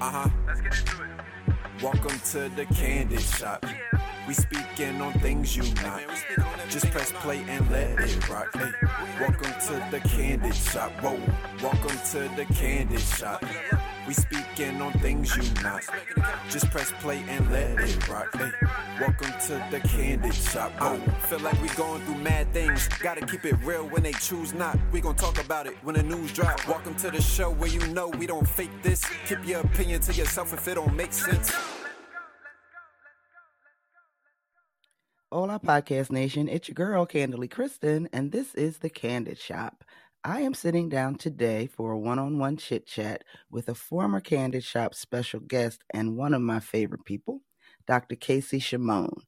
Uh huh. Let's get into it. Welcome to the Kandid Shop. We speaking on things you not. Just press play and let it rock. Hey, welcome to the Kandid Shop. Whoa, welcome to the Kandid Shop. We speaking on things you not. Just press play and let it rock. Hey, welcome to the Kandid Shop. Oh, feel like we going through mad things. Gotta keep it real when they choose not. We gon' talk about it when the news drop. Welcome to the show where you know we don't fake this. Keep your opinion to yourself if it don't make sense. Hola, Podcast Nation. It's your girl, Candidly Kristen, and this is The Kandid Shop. I am sitting down today for a one on one chit chat with a former Kandid Shop special guest and one of my favorite people, Dr. Kaci Chamone.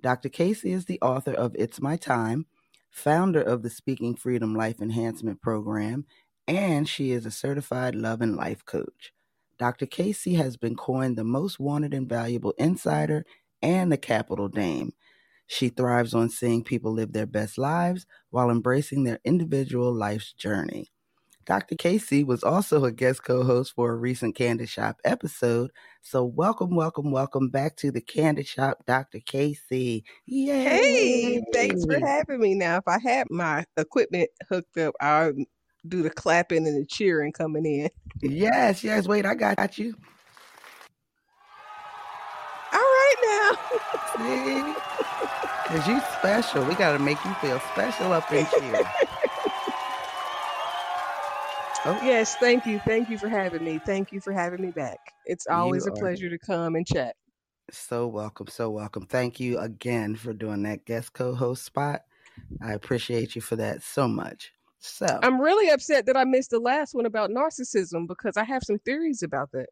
Dr. Kaci is the author of It's My Time, founder of the Speaking Freedom Life Enhancement Program, and she is a certified love and life coach. Dr. Kaci has been coined the most wanted and valuable insider and the capital dame. She thrives on seeing people live their best lives while embracing their individual life's journey. Dr. Kaci was also a guest co host for a recent Kandid Shop episode. So, welcome, welcome, welcome back to the Kandid Shop, Dr. Kaci. Yay! Hey, thanks for having me. Now, if I had my equipment hooked up, I would do the clapping and the cheering coming in. Yes, yes. Wait, I got you. All right now. See? Because you special. We got to make you feel special up in here. Oh. Yes, thank you. Thank you for having me. Thank you for having me back. It's always You a are- pleasure to come and chat. So welcome, so welcome. Thank you again for doing that guest co-host spot. I appreciate you for that so much. So, I'm really upset that I missed the last one about narcissism because I have some theories about that.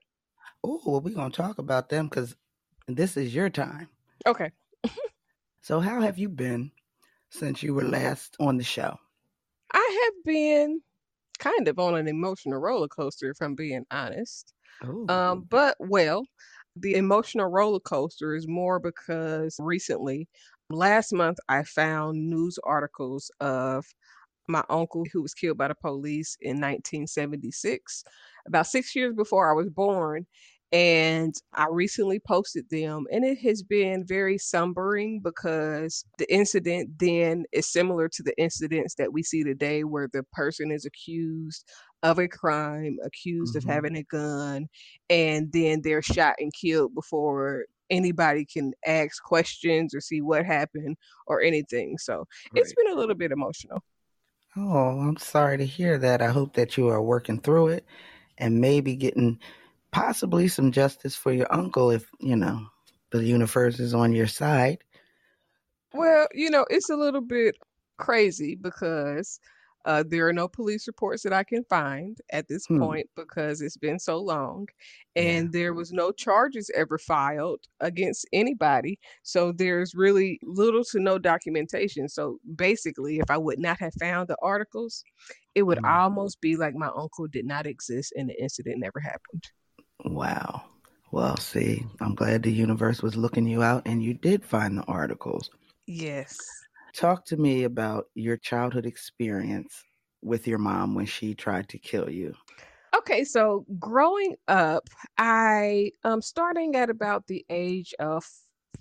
oh, well, we're gonna talk about them because this is your time. Okay. So, how have you been since you were last on the show? I have been kind of on an emotional roller coaster, if I'm being honest. Um, but well, the emotional roller coaster is more because recently, last month, I found news articles of my uncle who was killed by the police in 1976, about six years before I was born. And I recently posted them, and it has been very sombering because the incident then is similar to the incidents that we see today, where the person is accused of a crime, accused Mhm. of having a gun, and then they're shot and killed before anybody can ask questions or see what happened or anything. So it's been a little bit emotional. Oh, I'm sorry to hear that. I hope that you are working through it and maybe getting possibly some justice for your uncle if, you know, the universe is on your side. Well, you know, it's a little bit crazy because uh, there are no police reports that I can find at this Hmm. point because it's been so long, Yeah. and there was no charges ever filed against anybody. So there's really little to no documentation. So basically, if I would not have found the articles, it would Mm. almost be like my uncle did not exist and the incident never happened. Wow. Well, see, I'm glad the universe was looking you out and you did find the articles. Yes. Talk to me about your childhood experience with your mom when she tried to kill you. Okay, so growing up, I um starting at about the age of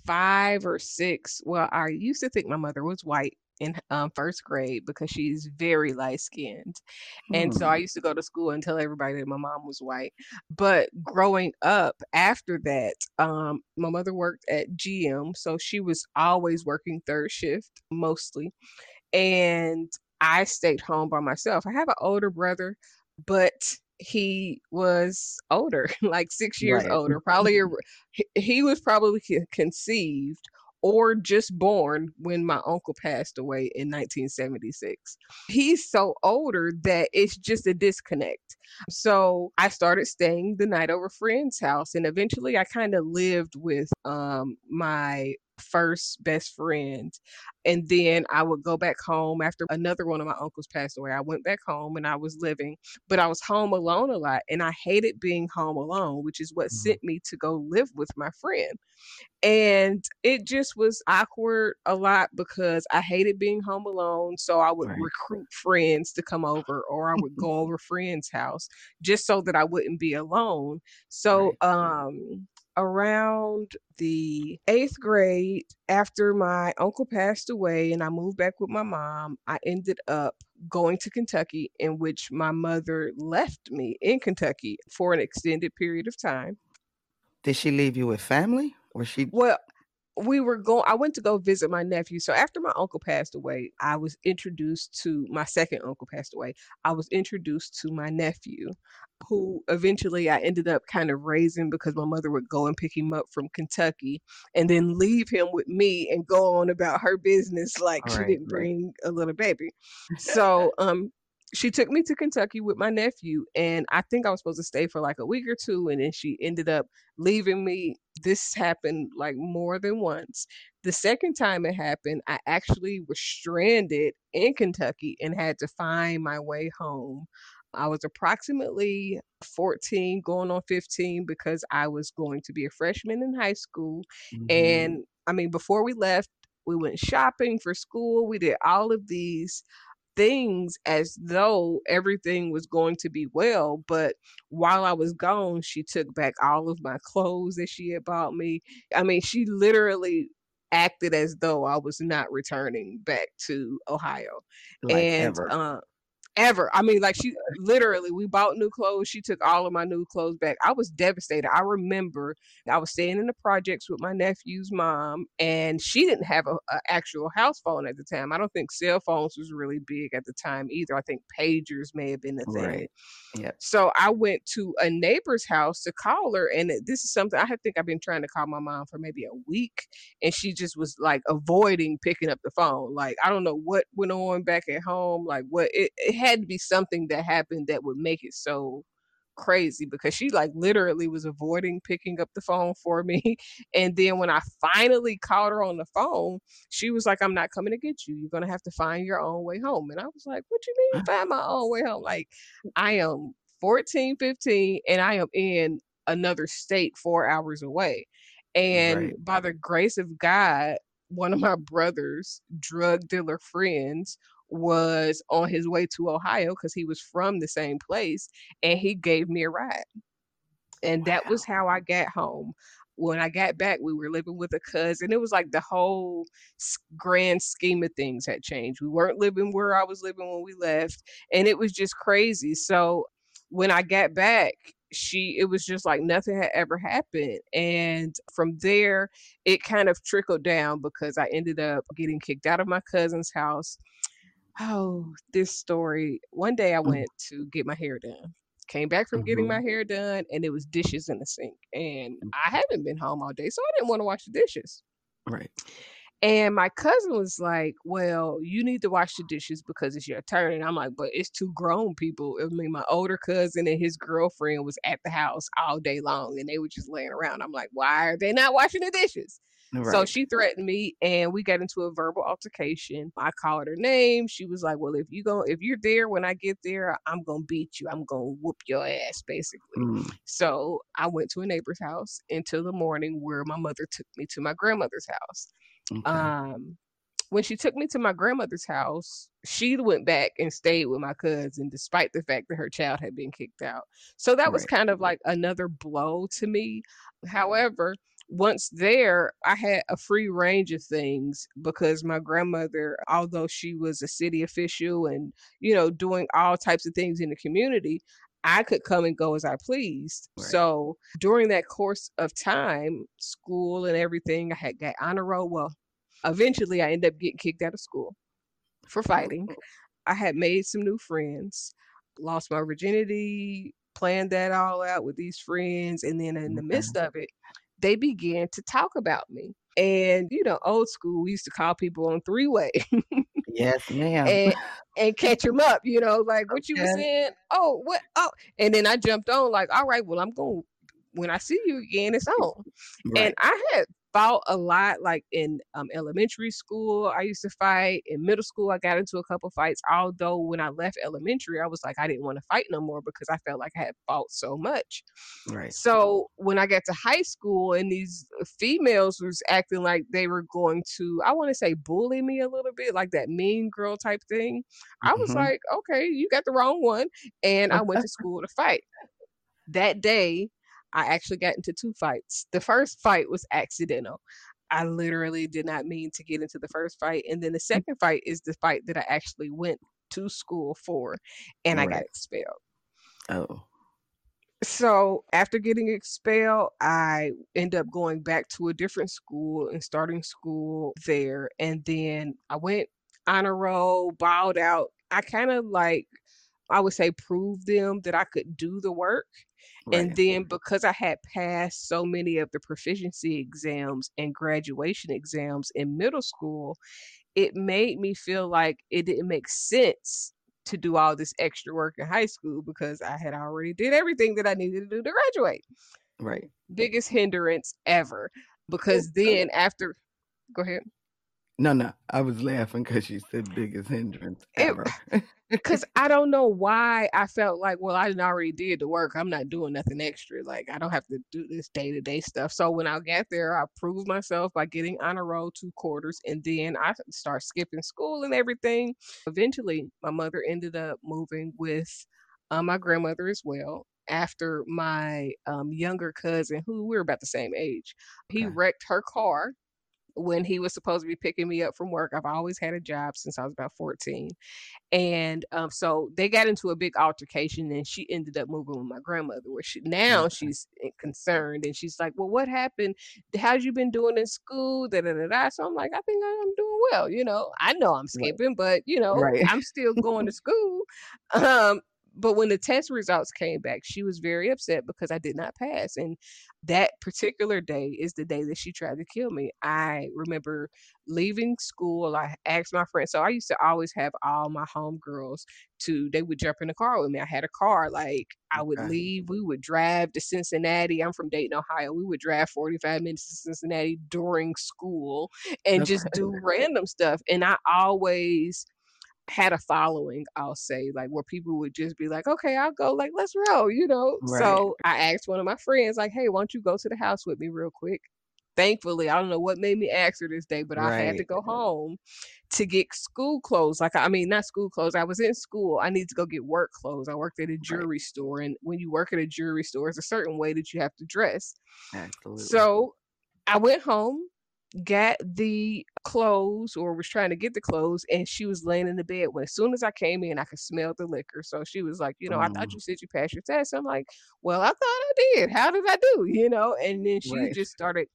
five or six. Well, I used to think my mother was white in um, first grade because she's very light skinned, and so Hmm. I used to go to school and tell everybody that my mom was white. But growing up after that, um, my mother worked at GM, so she was always working third shift mostly, and I stayed home by myself. I have an older brother, but he was older, like six years Right. older. Probably he was probably conceived or just born when my uncle passed away in 1976. He's so older that it's just a disconnect. So I started staying the night over friend's house, and eventually I kind of lived with um, my first best friend. And then I would go back home after another one of my uncles passed away. I went back home and I was living, but I was home alone a lot. And I hated being home alone, which is what mm-hmm. sent me to go live with my friend. And it just was awkward a lot because I hated being home alone. So I would right. recruit friends to come over or I would go over friends' house just so that I wouldn't be alone. So right. um around the eighth grade, after my uncle passed away and I moved back with my mom, I ended up going to Kentucky, in which my mother left me in Kentucky for an extended period of time. Did she leave you with family or she? Well, we were going i went to go visit my nephew so after my uncle passed away i was introduced to my second uncle passed away i was introduced to my nephew who eventually I ended up kind of raising because my mother would go and pick him up from Kentucky and then leave him with me and go on about her business like All she right, didn't bring a little baby. So um she took me to Kentucky with my nephew, and I think I was supposed to stay for like a week or two, and then she ended up leaving me. This happened like more than once. The second time it happened, I actually was stranded in Kentucky and had to find my way home. I was approximately 14, going on 15, because I was going to be a freshman in high school. Mm-hmm. And I mean, before we left, we went shopping for school. We did all of these things as though everything was going to be well. But while I was gone, she took back all of my clothes that she had bought me. I mean, she literally acted as though I was not returning back to Ohio. Like and uh, ever. I mean, like she literally, we bought new clothes. She took all of my new clothes back. I was devastated. I remember I was staying in the projects with my nephew's mom, and she didn't have a, a actual house phone at the time. I don't think cell phones was really big at the time either. I think pagers may have been the thing. Right. Yep. So I went to a neighbor's house to call her, and this is something I think I've been trying to call my mom for maybe a week, and she just was like avoiding picking up the phone. Like I don't know what went on back at home. Like what it, it had had to be something that happened that would make it so crazy because she like literally was avoiding picking up the phone for me. And then when I finally called her on the phone, she was like, I'm not coming to get you. You're gonna have to find your own way home. And I was like, What do you mean find my own way home? Like I am 14, 15, and I am in another state four hours away. And right. by the grace of God, one of my brother's drug dealer friends was on his way to Ohio because he was from the same place and he gave me a ride. And wow. that was how I got home. When I got back, we were living with a cousin. It was like the whole grand scheme of things had changed. We weren't living where I was living when we left, and it was just crazy. So when I got back, she it was just like nothing had ever happened and from there it kind of trickled down because i ended up getting kicked out of my cousin's house oh, this story. One day I mm. went to get my hair done. Came back from mm-hmm. getting my hair done and it was dishes in the sink. And mm. I haven't been home all day, so I didn't want to wash the dishes. Right. And my cousin was like, Well, you need to wash the dishes because it's your turn. And I'm like, But it's two grown people. I mean, my older cousin and his girlfriend was at the house all day long and they were just laying around. I'm like, Why are they not washing the dishes? Right. So she threatened me and we got into a verbal altercation. I called her name. She was like, Well, if you go if you're there when I get there, I'm gonna beat you. I'm gonna whoop your ass, basically. Mm. So I went to a neighbor's house until the morning where my mother took me to my grandmother's house. Okay. Um when she took me to my grandmother's house, she went back and stayed with my cousin despite the fact that her child had been kicked out. So that right. was kind of like another blow to me. However, once there, I had a free range of things because my grandmother, although she was a city official and, you know, doing all types of things in the community, I could come and go as I pleased. Right. So during that course of time, school and everything, I had got honor roll. Well, eventually I ended up getting kicked out of school for fighting. Oh. I had made some new friends, lost my virginity, planned that all out with these friends. And then in the midst of it, they began to talk about me. And, you know, old school, we used to call people on three way. yes, ma'am. And, and catch them up, you know, like what okay. you were saying. Oh, what? Oh, and then I jumped on, like, all right, well, I'm going, when I see you again, it's on. Right. And I had fought a lot like in um, elementary school i used to fight in middle school i got into a couple fights although when i left elementary i was like i didn't want to fight no more because i felt like i had fought so much Right. so when i got to high school and these females was acting like they were going to i want to say bully me a little bit like that mean girl type thing i was Mhm. like okay you got the wrong one and i went to school to fight that day I actually got into two fights. The first fight was accidental. I literally did not mean to get into the first fight. And then the mm. second fight is the fight that I actually went to school for and I got expelled. Oh. So after getting expelled, I end up going back to a different school and starting school there. And then I went on a roll, bowed out. I kind of like, I would say, prove them that I could do the work. And then because I had passed so many of the proficiency exams and graduation exams in middle school, it made me feel like it didn't make sense to do all this extra work in high school because I had already did everything that I needed to do to graduate. Right. Biggest hindrance ever. Because then after go ahead. No, no. I was laughing because you said biggest hindrance It- ever. Because I don't know why I felt like, well, I already did the work. I'm not doing nothing extra. Like I don't have to do this day to day stuff. So when I got there, I proved myself by getting on a roll two quarters, and then I start skipping school and everything. Eventually, my mother ended up moving with uh, my grandmother as well. After my um, younger cousin, who we are about the same age, he Okay. wrecked her car when he was supposed to be picking me up from work. I've always had a job since I was about 14. And um, so they got into a big altercation, and she ended up moving with my grandmother. Where she now Okay. she's eh, concerned, and she's like, "Well, what happened? How's you been doing in school?" Da da da da. So I'm like, "I think I'm doing well. You know, I know I'm skipping, but you know, Right. I'm still going to school." Um, but when the test results came back, she was very upset because I did not pass, and that particular day is the day that she tried to kill me. I remember leaving school. I asked my friend, so I used to always have all my homegirls to, they would jump in the car with me. I had a car, like I would Okay. leave, we would drive to Cincinnati. I'm from Dayton, Ohio. We would drive 45 minutes to Cincinnati during school and just do random stuff. And I always had a following, I'll say, like where people would just be like, okay, I'll go, like, let's roll, you know? Right. So I asked one of my friends, like, hey, why don't you go to the house with me real quick? Thankfully, I don't know what made me ask her this day, but I had to go home to get school clothes. Like, I mean, not school clothes. I was in school. I need to go get work clothes. I worked at a jewelry store. And when you work at a jewelry store, it's a certain way that you have to dress. Absolutely. So I went home, got the clothes or was trying to get the clothes, and she was laying in the bed. When as soon as I came in, I could smell the liquor. So she was like, you know, I thought Mm. you said you passed your test. I'm like, well, I thought I did. How did I do? You know, and then she Right. just started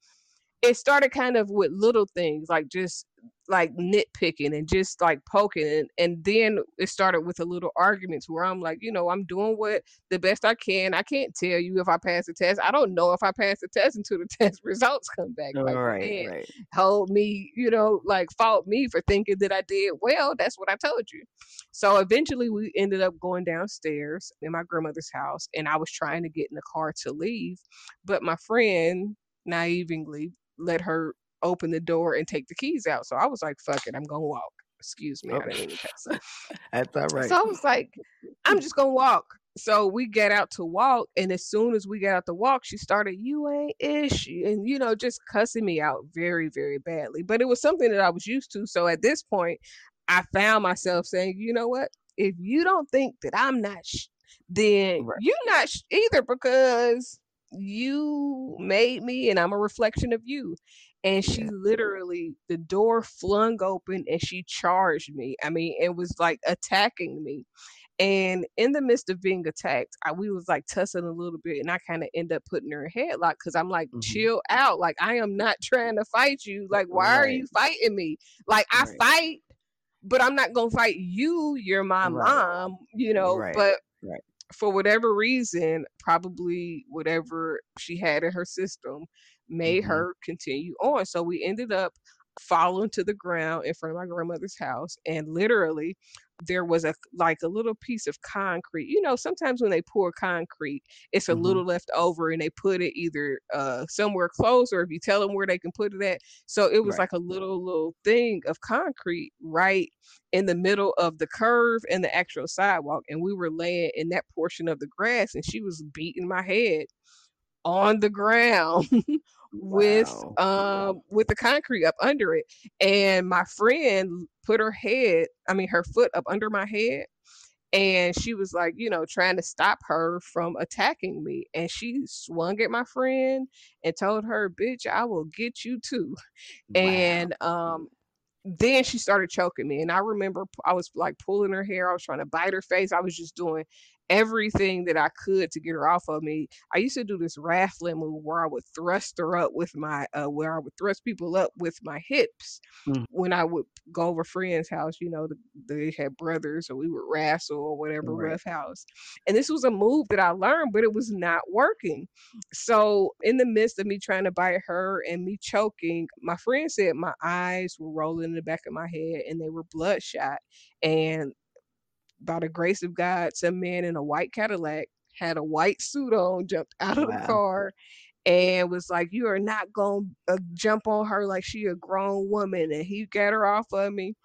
it started kind of with little things like just like nitpicking and just like poking and, and then it started with a little arguments where I'm like, you know, I'm doing what the best I can. I can't tell you if I pass the test. I don't know if I pass the test until the test results come back. Like, right. Right. hold me, you know, like fault me for thinking that I did well. That's what I told you. So eventually we ended up going downstairs in my grandmother's house and I was trying to get in the car to leave, but my friend naively let her open the door and take the keys out. So I was like, fuck it, I'm gonna walk. Excuse me, I Okay. didn't mean to. That's all right. So I was like, I'm just gonna walk. So we get out to walk, and as soon as we got out to walk, she started, "You ain't ish," and you know, just cussing me out very, very badly. But it was something that I was used to. So at this point, I found myself saying, "You know what? If you don't think that I'm not, sh- then Right. you're not sh- either because you made me, and I'm a reflection of you." And she Yeah. literally, the door flung open, and she charged me. I mean, it was like attacking me. And in the midst of being attacked, I, we was like tussling a little bit, and I kind of end up putting her in headlock because I'm like, Mhm. chill out. Like I am not trying to fight you. Like why are you fighting me? Like I fight, but I'm not gonna fight you. You're my Right. mom, you know. Right. But Right. For whatever reason, probably whatever she had in her system made Mhm. her continue on. So we ended up fallen to the ground in front of my grandmother's house and literally there was a like a little piece of concrete. You know, sometimes when they pour concrete, it's a Mhm. little left over and they put it either uh somewhere close or if you tell them where they can put it at. So it was Right. like a little little thing of concrete right in the middle of the curve and the actual sidewalk and we were laying in that portion of the grass and she was beating my head on the ground with Wow. um with the concrete up under it. And my friend put her head i mean her foot up under my head and she was like you know trying to stop her from attacking me. And she swung at my friend and told her bitch i will get you too. Wow. and um then she started choking me. And i remember i was like pulling her hair. I was trying to bite her face. I was just doing everything that i could to get her off of me i used to do this raffling move where i would thrust her up with my uh where i would thrust people up with my hips Mm. when i would go over friends house you know the, they had brothers or we would wrestle or whatever Right. rough house and this was a move that i learned but it was not working so, in the midst of me trying to bite her and me choking, my friend said my eyes were rolling in the back of my head and they were bloodshot. And by the grace of God, some man in a white Cadillac had a white suit on, jumped out of the car, and was like, "You are not gonna uh, jump on her like she a grown woman." And he got her off of me,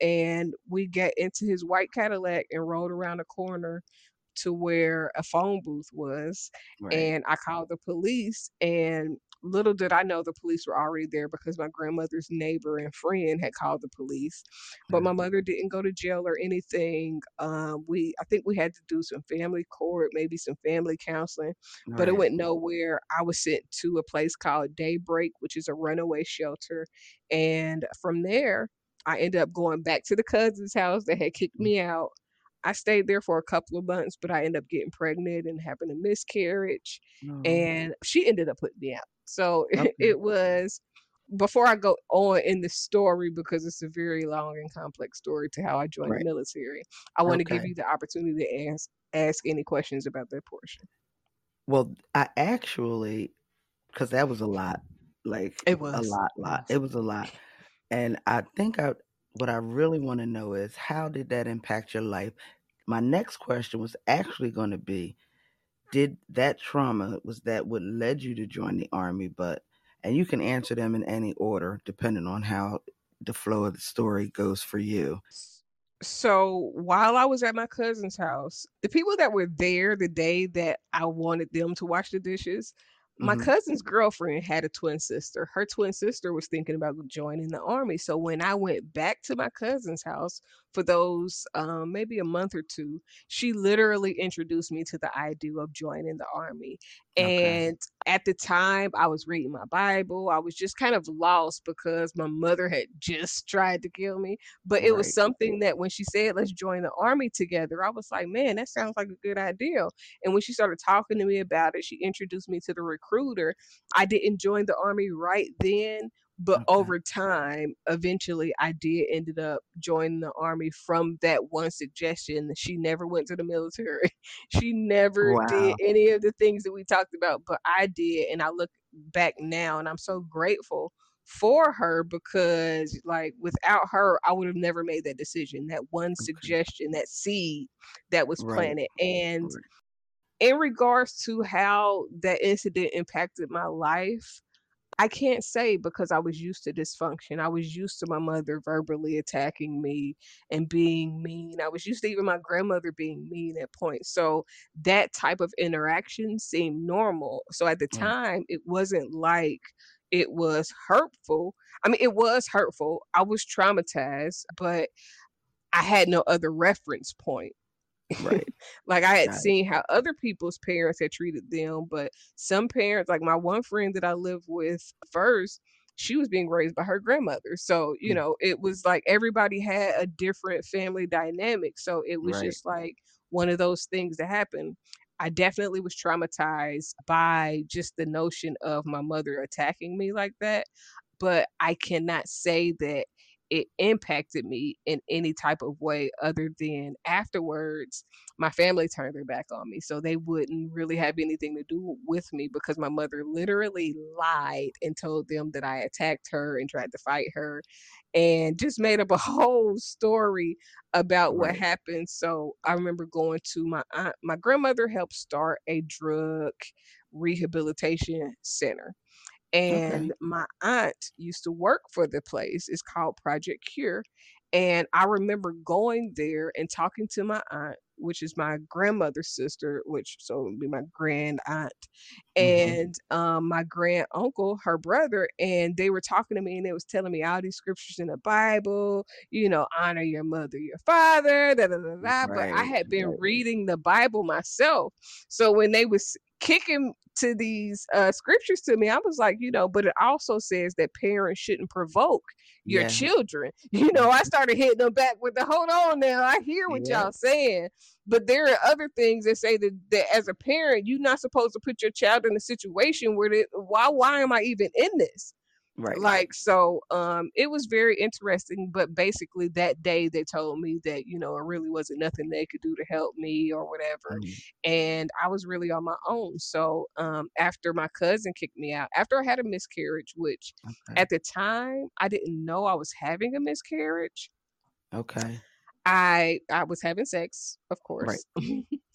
and we got into his white Cadillac and rode around the corner to where a phone booth was Right. and I called the police and little did I know the police were already there because my grandmother's neighbor and friend had called the police. But my mother didn't go to jail or anything. Um, we I think we had to do some family court, maybe some family counseling, but it went nowhere. I was sent to a place called Daybreak, which is a runaway shelter. And from there, I ended up going back to the cousin's house that had kicked Mm. me out. I stayed there for a couple of months, but I ended up getting pregnant and having a miscarriage No. and she ended up putting me out. So Okay. it was before I go on in the story because it's a very long and complex story to how I joined Right. the military. I want to give you the opportunity to ask ask any questions about that portion. Well, I actually, because that was a lot, like It was a lot, lot. It was a lot. And I think I, what I really want to know is how did that impact your life? My next question was actually going to be, did that trauma was that what led you to join the army? But and you can answer them in any order depending on how the flow of the story goes for you. So while I was at my cousin's house, the people that were there the day that I wanted them to wash the dishes, my Mhm. cousin's girlfriend had a twin sister. Her twin sister was thinking about joining the army. So when I went back to my cousin's house for those um, maybe a month or two, she literally introduced me to the idea of joining the army. Okay. And at the time, I was reading my Bible. I was just kind of lost because my mother had just tried to kill me. But it was something that when she said, let's join the army together, I was like, man, that sounds like a good idea. And when she started talking to me about it, she introduced me to the recruiter. I didn't join the army right then, but Okay. over time, eventually I did ended up joining the army from that one suggestion. She never went to the military. she never Wow. did any of the things that we talked about, but I did. And I look back now and I'm so grateful for her because like without her I would have never made that decision. That one Okay. suggestion, that seed that was Right. planted. And Right. in regards to how that incident impacted my life, I can't say because I was used to dysfunction. I was used to my mother verbally attacking me and being mean. I was used to even my grandmother being mean at points. So that type of interaction seemed normal. So at the Right. time, it wasn't like it was hurtful. I mean, it was hurtful. I was traumatized, but I had no other reference point. Right. like I had it. seen how other people's parents had treated them, but some parents, like my one friend that I lived with first, she was being raised by her grandmother. So, you Mm. know, it was like everybody had a different family dynamic. So it was Right. just like one of those things that happened. I definitely was traumatized by just the notion of my mother attacking me like that. But I cannot say that it impacted me in any type of way other than afterwards my family turned their back on me so they wouldn't really have anything to do with me because my mother literally lied and told them that I attacked her and tried to fight her and just made up a whole story about what happened so I remember going to my aunt my grandmother helped start a drug rehabilitation center Okay. and my aunt used to work for the place. It's called Project Cure. And I remember going there and talking to my aunt, which is my grandmother's sister, which so would be my grand aunt, Mhm. and um, my grand uncle, her brother, and they were talking to me and they was telling me all these scriptures in the Bible, you know, honor your mother, your father, da da da da. But I had been Right. reading the Bible myself, so when they was kicking to these uh, scriptures to me, I was like, you know, but it also says that parents shouldn't provoke your Yeah. children. You know, I started hitting them back with the hold on now. I hear what Yeah. y'all saying, but there are other things that say that, that as a parent, you're not supposed to put your child in a situation where they, why why am I even in this? Right. Like so, um, it was very interesting. But basically, that day they told me that you know it really wasn't nothing they could do to help me or whatever Mm. and I was really on my own. So um, after my cousin kicked me out, after I had a miscarriage, which Okay. at the time I didn't know I was having a miscarriage, Okay. I I was having sex, of course. Right.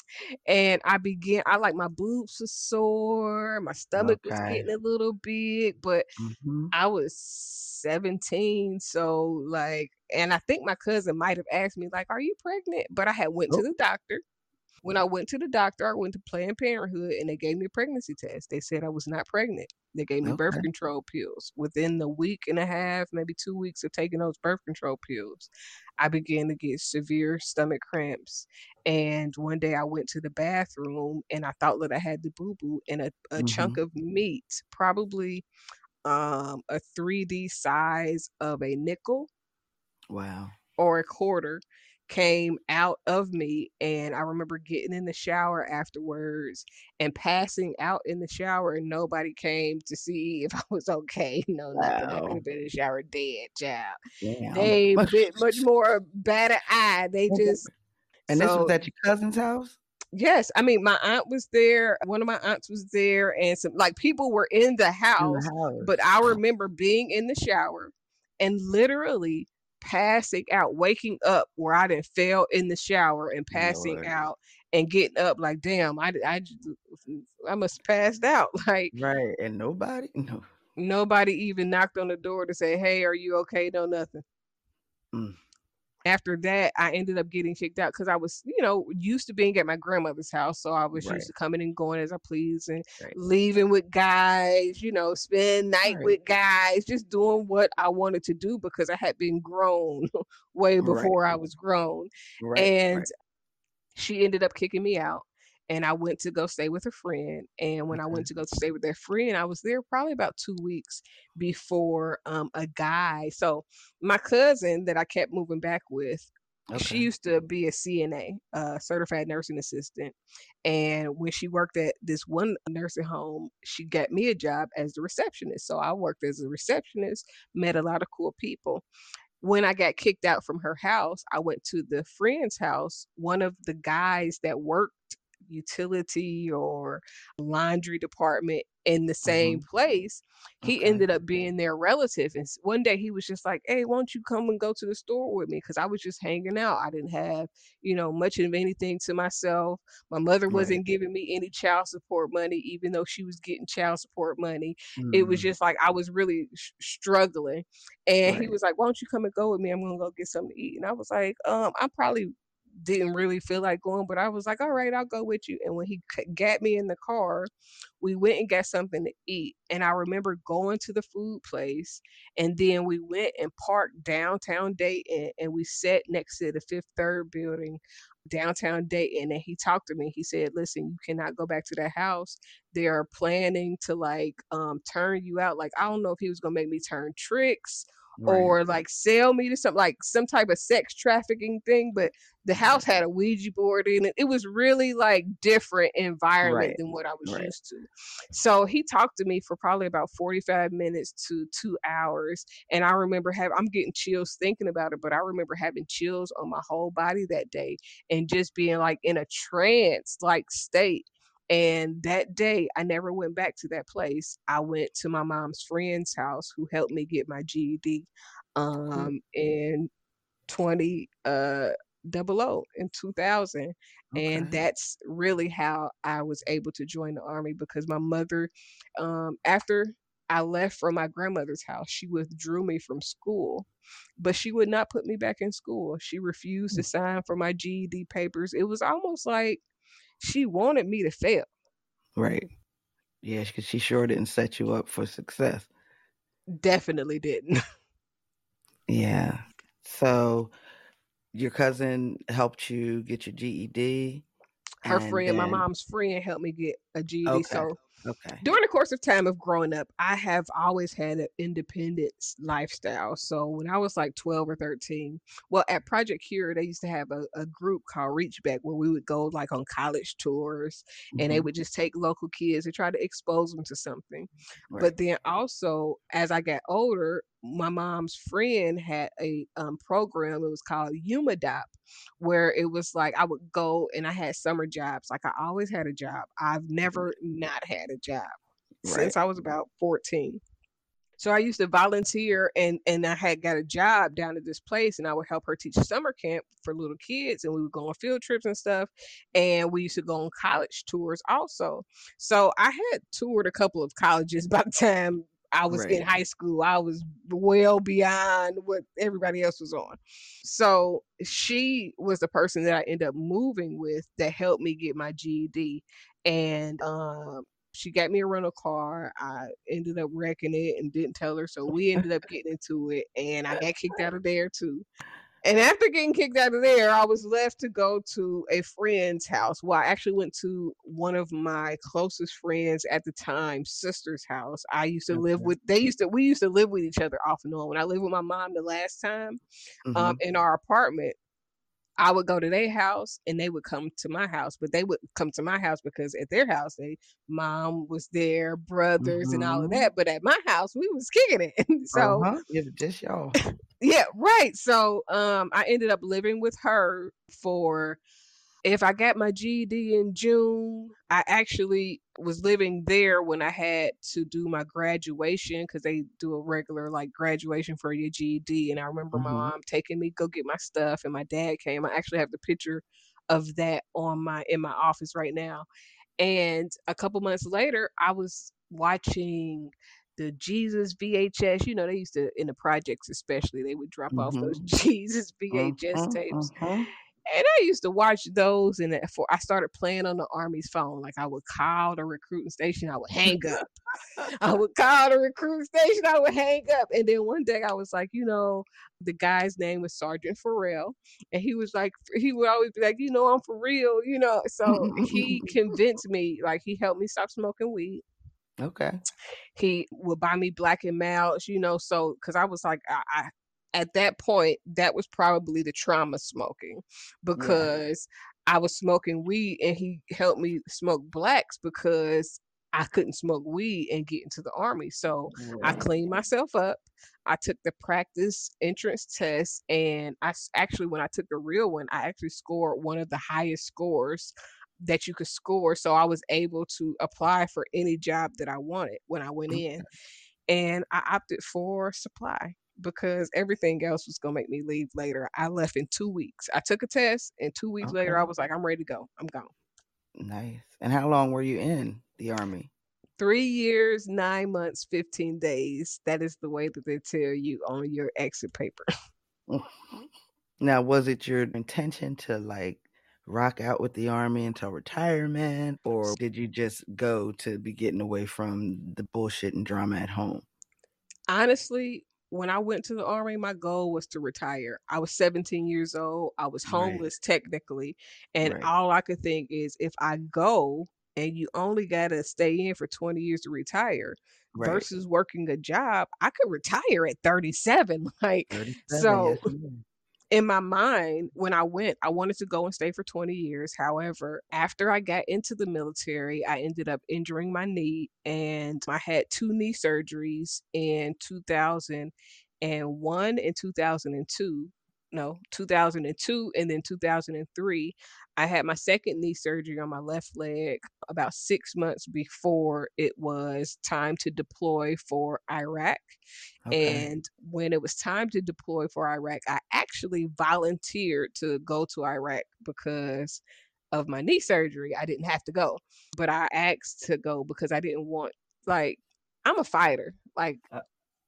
and I began I like my boobs were sore, my stomach was getting a little big, but Mhm. I was 17, so like and I think my cousin might have asked me like, "Are you pregnant?" But I had went to Oh. the doctor. When I went to the doctor, I went to Planned Parenthood and they gave me a pregnancy test. They said I was not pregnant. They gave me birth control pills. Within the week and a half, maybe 2 weeks of taking those birth control pills, I began to get severe stomach cramps. And one day I went to the bathroom and I thought that I had the boo-boo and a, a chunk Mhm. of meat, probably um, a 3D size of a nickel Wow. or a quarter came out of me and I remember getting in the shower afterwards and passing out in the shower and nobody came to see if I was okay. No, nothing. I could Wow. have been in the shower dead, child. Damn. They bit much more bad eye. They just And this was at your cousin's house? yes, I mean my aunt was there, one of my aunts was there, and some like people were in the In the house. but I remember being in the shower and literally passing out, waking up where I didn't fell in the shower and passing Lord. out and getting up like, damn, I, I, I must have passed out. Like Right. And nobody? No. nobody even knocked on the door to say, hey, are you okay? No, nothing. Mm. After that, I ended up getting kicked out because I was, you know, used to being at my grandmother's house. So I was Right. used to coming and going as I please and Right. leaving with guys, you know, spend night Right. with guys, just doing what I wanted to do because I had been grown way before I was grown. And she ended up kicking me out. And I went to go stay with a friend. And when I went to go stay with that friend, I was there probably about two weeks before um, a guy. So my cousin that I kept moving back with, she used to be a CNA, uh, certified nursing assistant. And when she worked at this one nursing home, she got me a job as the receptionist. So I worked as a receptionist, met a lot of cool people. When I got kicked out from her house, I went to the friend's house. One of the guys that worked utility or laundry department in the same place, he Okay. ended up being their relative. And one day he was just like, Hey, won't you come and go to the store with me? Because I was just hanging out. I didn't have, you know, much of anything to myself. My mother wasn't giving me any child support money, even though she was getting child support money. It was Mm. just like I was really sh- struggling. And he was like, Why don't you come and go with me? I'm gonna go get something to eat. And I was like, um, I'm probably didn't really feel like going, but I was like, all right, I'll go with you. And when he got me in the car, we went and got something to eat. And I remember going to the food place, and then we went and parked downtown Dayton, and we sat next to the Fifth Third building downtown Dayton. And he talked to me. He said, listen, you cannot go back to that house. They're planning to like um turn you out. Like I don't know if he was gonna make me turn tricks right. or like sell me to some like some type of sex trafficking thing, but the house had a Ouija board in it. It was really like different environment right. than what I was right. used to. So he talked to me for probably about 45 minutes to two hours. And I remember having, I'm getting chills thinking about it, but I remember having chills on my whole body that day and just being like in a trance like state. And that day, I never went back to that place. I went to my mom's friend's house who helped me get my GED um, in 20 uh, double O in 2000. Okay. And that's really how I was able to join the army because my mother, um, after I left from my grandmother's house, she withdrew me from school, but she would not put me back in school. She refused to mm. sign for my GED papers. It was almost like she wanted me to fail. Right. Yeah, because she sure didn't set you up for success. Definitely didn't. yeah. So your cousin helped you get your GED. Her friend, then... my mom's friend, helped me get a GED. Okay. So Okay. During the course of time of growing up, I have always had an independent lifestyle. So when I was like 12 or 13, well, at Project Cure, they used to have a, a group called Reach Back where we would go like on college tours mm-hmm. and they mm-hmm. would just take local kids and try to expose them to something. Right. But then also, as I got older, my mom's friend had a um, program. It was called UMADOP, where it was like I would go and I had summer jobs. Like I always had a job. I've never not had a job right. since I was about 14. So I used to volunteer and and I had got a job down at this place and I would help her teach summer camp for little kids and we would go on field trips and stuff and we used to go on college tours also. So I had toured a couple of colleges by the time I was right. in high school. I was well beyond what everybody else was on. So she was the person that I ended up moving with that helped me get my GED. And um, she got me a rental car. I ended up wrecking it and didn't tell her. So we ended up getting into it. And I got kicked out of there too. And after getting kicked out of there, I was left to go to a friend's house. Well, I actually went to one of my closest friends at the time, sister's house. I used to okay. live with, they used to, we used to live with each other off and on. When I lived with my mom the last time um, mm-hmm. um, in our apartment, I would go to their house and they would come to my house, but they would come to my house because at their house, they mom was there, brothers, mm-hmm. and all of mm-hmm. that. But at my house, we was kicking it. so uh-huh. yeah, just y'all. yeah, right. So um, I ended up living with her for if I got my GED in June, I actually was living there when I had to do my graduation because they do a regular like graduation for your GED. And I remember mm-hmm. my mom taking me go get my stuff, and my dad came. I actually have the picture of that on my in my office right now. And a couple months later, I was watching the Jesus VHS. You know, they used to in the projects, especially, they would drop mm-hmm. off those mm-hmm. Jesus VHS tapes. And I used to watch those, and for I started playing on the Army's phone. Like I would call the recruiting station, I would hang up. I would call the recruiting station, I would hang up. And then one day I was like, you know, the guy's name was Sergeant Farrell, and he was like, he would always be like, you know, I'm for real, you know. So he convinced me, like he helped me stop smoking weed. Okay. He would buy me black and milds, you know, so because I was like, I, I, at that point, that was probably the trauma smoking because yeah. I was smoking weed and he helped me smoke blacks because I couldn't smoke weed and get into the army. So yeah. I cleaned myself up. I took the practice entrance test, and I actually, when I took the real one, I actually scored one of the highest scores that you could score. So I was able to apply for any job that I wanted when I went in. And I opted for supply because everything else was gonna make me leave later. I left in two weeks. I took a test, and two weeks okay. later, I was like, I'm ready to go. I'm gone. Nice. And how long were you in the army? Three years, nine months, 15 days. That is the way that they tell you on your exit paper. now, was it your intention to like rock out with the army until retirement, or did you just go to be getting away from the bullshit and drama at home? Honestly, when I went to the army, my goal was to retire. I was 17 years old. I was homeless right. technically. And right. all I could think is if I go and you only got to stay in for 20 years to retire Right. versus working a job, I could retire at 37. Like, 37, so yes. In my mind, when I went, I wanted to go and stay for 20 years. However, after I got into the military, I ended up injuring my knee and I had two knee surgeries in 2001 and one in 2002. No, 2002 and then 2003. I had my second knee surgery on my left leg about six months before it was time to deploy for Iraq. Okay. And when it was time to deploy for Iraq, I actually volunteered to go to Iraq because of my knee surgery. I didn't have to go, but I asked to go because I didn't want, like, I'm a fighter. Like, Uh,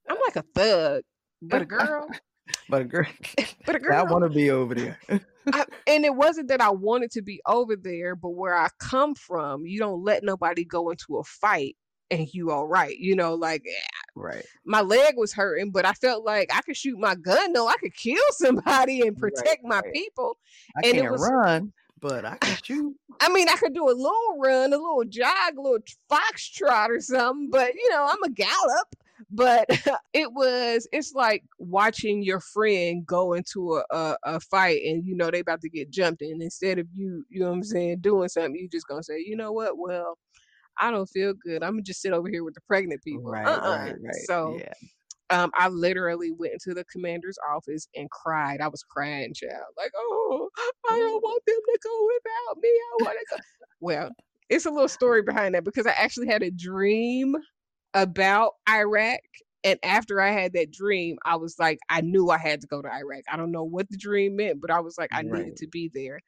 I'm like a thug, but a girl, but a girl, but a girl. I want to be over there. I, and it wasn't that I wanted to be over there, but where I come from, you don't let nobody go into a fight and you all right. You know, like eh, right. my leg was hurting, but I felt like I could shoot my gun. No, I could kill somebody and Right, protect my right. people. I And it can't was- run, but I can shoot. I mean, I could do a little run, a little jog, a little foxtrot or something, but you know, I'm a gallop. But it was, it's like watching your friend go into a, a, a fight and you know they about to get jumped in. Instead of you, you know what I'm saying, doing something, you just gonna say, you know what? Well, I don't feel good. I'm gonna just sit over here with the pregnant people. Right, uh-uh. right, right. So yeah. um, I literally went into the commander's office and cried. I was crying, child. Like, oh, I don't want them to go without me. I want to go. Well, it's a little story behind that because I actually had a dream about Iraq. And after I had that dream, I was like, I knew I had to go to Iraq. I don't know what the dream meant, but I was like, I Right. needed to be there.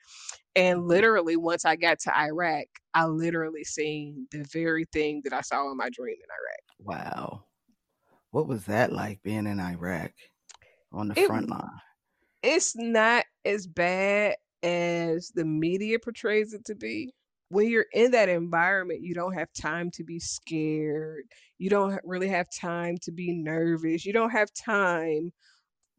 And literally, once I got to Iraq, I literally seen the very thing that I saw in my dream in Iraq. Wow. What was that like being in Iraq on the It front line? it's not as bad as the media portrays it to be. When you're in that environment, you don't have time to be scared. You don't really have time to be nervous. You don't have time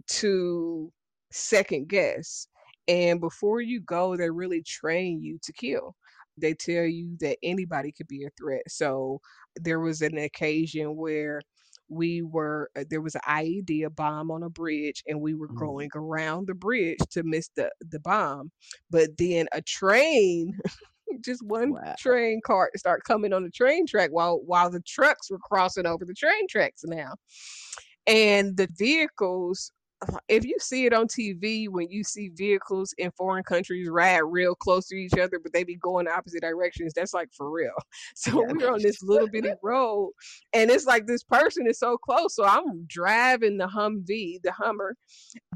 to second guess. And before you go, they really train you to kill. They tell you that anybody could be a threat. So there was an occasion where we were uh, there was an IED, a bomb on a bridge, and we were Mm. going around the bridge to miss the the bomb. But then a train, just one Wow. train cart, start coming on the train track while while the trucks were crossing over the train tracks now, and the vehicles. Uh, If you see it on TV, when you see vehicles in foreign countries ride real close to each other, but they be going opposite directions, that's like for real. So Yeah. we're on this little bitty road, and it's like this person is so close. So I'm driving the Humvee, the Hummer,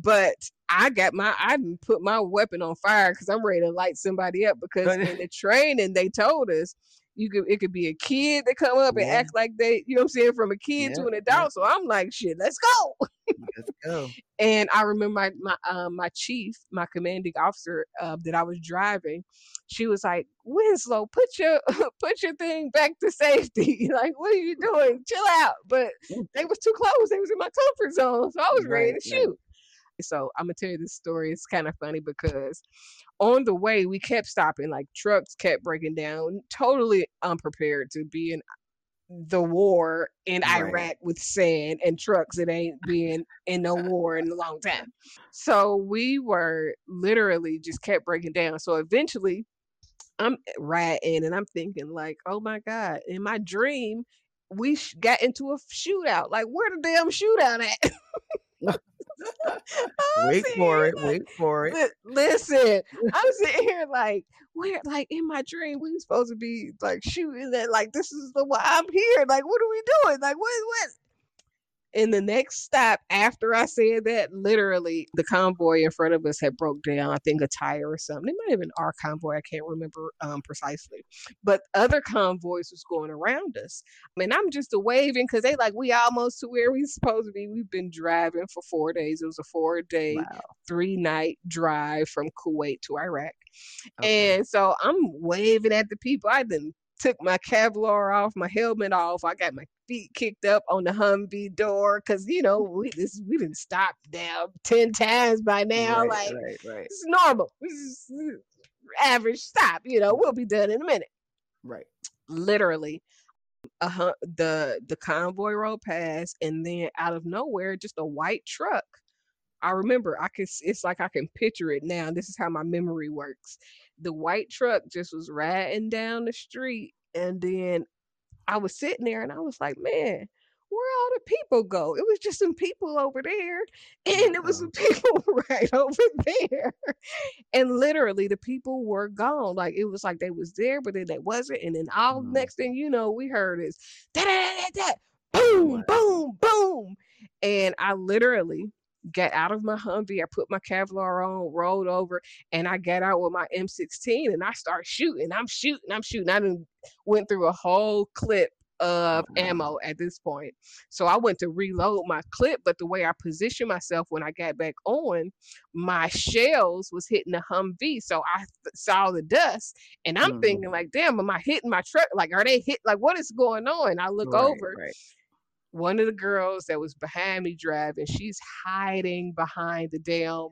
but I got my I put my weapon on fire because I'm ready to light somebody up. Because in the training they told us you could it could be a kid that come up and Yeah. act like they you know what I'm saying from a kid to Yeah, an yeah. adult. So I'm like shit, let's go. Let's go. And I remember my my um my chief, my commanding officer uh, that I was driving, she was like, Winslow, put your put your thing back to safety. like, what are you doing? Chill out. But Mm. they was too close. They was in my comfort zone. So I was ready to right. shoot. So I'm gonna tell you this story. It's kind of funny because on the way we kept stopping, like trucks kept breaking down, totally unprepared to be in the war in Right. Iraq with sand and trucks. It ain't been in no war in a long time. So we were literally just kept breaking down. So eventually I'm riding and I'm thinking like, oh my God, in my dream, we sh- got into a shootout. Like, where the damn shootout at? I'm oh, Wait for it. like, Wait for it. Li- Listen, I'm sitting here like, where, like in my dream, we supposed to be like shooting at, like this is the why I'm here. Like, what are we doing? Like, what, what? In the next stop after I said that, literally the convoy in front of us had broke down. I think a tire or something. It might have been our convoy. I can't remember um, precisely, but other convoys was going around us. I mean, I'm just a waving because they like we almost to where we supposed to be. We've been driving for four days. It was a four day Wow. three night drive from Kuwait to Iraq. Okay. And so I'm waving at the people. I then took my Kevlar off, my helmet off. I got my feet kicked up on the Humvee door because you know we this we been stopped down ten times by now. right, like right, right. is normal. This is uh, average stop. You know we'll be done in a minute. Right. Literally, uh the the convoy rolled past, and then out of nowhere, just a white truck. I remember I can. It's like I can picture it now. This is how my memory works. The white truck just was riding down the street, and then I was sitting there, and I was like, man where all the people go? It was just some people over there, and it was some people right over there. And literally the people were gone. Like it was like they was there, but then they wasn't. And then all mm. next thing you know, we heard is da da da da boom, boom, boom. And I literally got out of my Humvee. I put my Kevlar on, rolled over, and I got out with my M16 and I start shooting. I'm shooting. I'm shooting. I done went through a whole clip of ammo at this point. So I went to reload my clip, but the way I positioned myself when I got back on, my shells was hitting the Humvee. So I th- saw the dust and I'm mm. thinking like, damn, am I hitting my truck? Like, are they hit? Like, what is going on? I look right, over. Right. One of the girls that was behind me driving, she's hiding behind the damn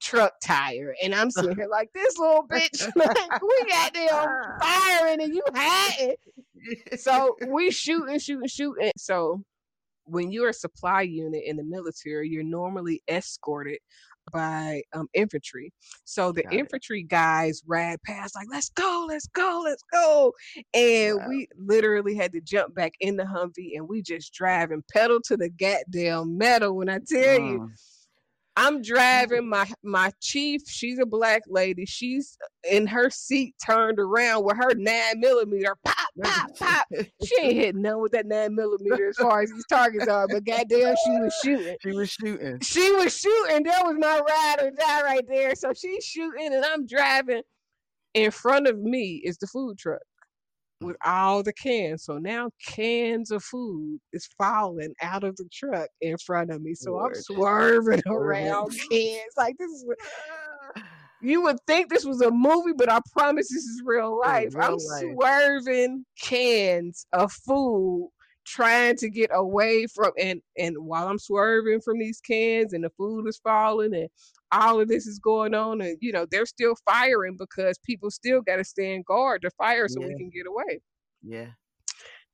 truck tire. And I'm sitting here like this little bitch, like we got them firing and you hiding. So we shooting, shooting, shooting. So when you're a supply unit in the military, you're normally escorted by um, infantry. So the Got infantry it. guys ride past like, let's go, let's go, let's go. And wow. we literally had to jump back in the Humvee and we just drive and pedal to the goddamn metal when I tell uh. you I'm driving my my chief. She's a black lady. She's in her seat, turned around with her nine millimeter. Pop, pop, pop. She ain't hitting none with that nine millimeter as far as these targets are. But goddamn, she was shooting. She was shooting. She was shooting. There was my ride or die right there. So she's shooting, and I'm driving. In front of me is the food truck with all the cans. So now cans of food is falling out of the truck in front of me. So Lord. I'm swerving around cans. Like this is you would think this was a movie, but I promise this is real life. Real I'm life. swerving cans of food trying to get away from and and while I'm swerving from these cans and the food is falling and all of this is going on and you know they're still firing because people still got to stand guard to fire so yeah. we can get away yeah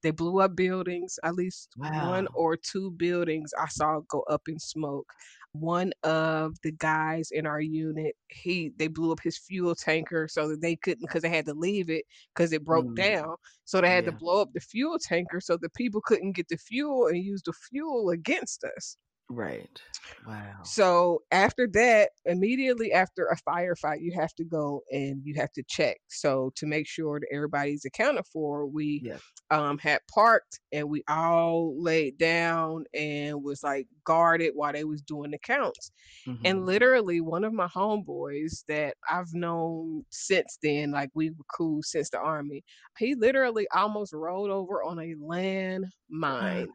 they blew up buildings at least wow. one or two buildings i saw go up in smoke one of the guys in our unit he they blew up his fuel tanker so that they couldn't because they had to leave it because it broke mm. down so they had yeah. to blow up the fuel tanker so the people couldn't get the fuel and use the fuel against us Right. Wow. So after that, immediately after a firefight, you have to go and you have to check. So to make sure that everybody's accounted for, we yeah. um had parked and we all laid down and was like guarded while they was doing the counts. Mm-hmm. And literally one of my homeboys that I've known since then, like we were cool since the army, he literally almost rolled over on a land mine.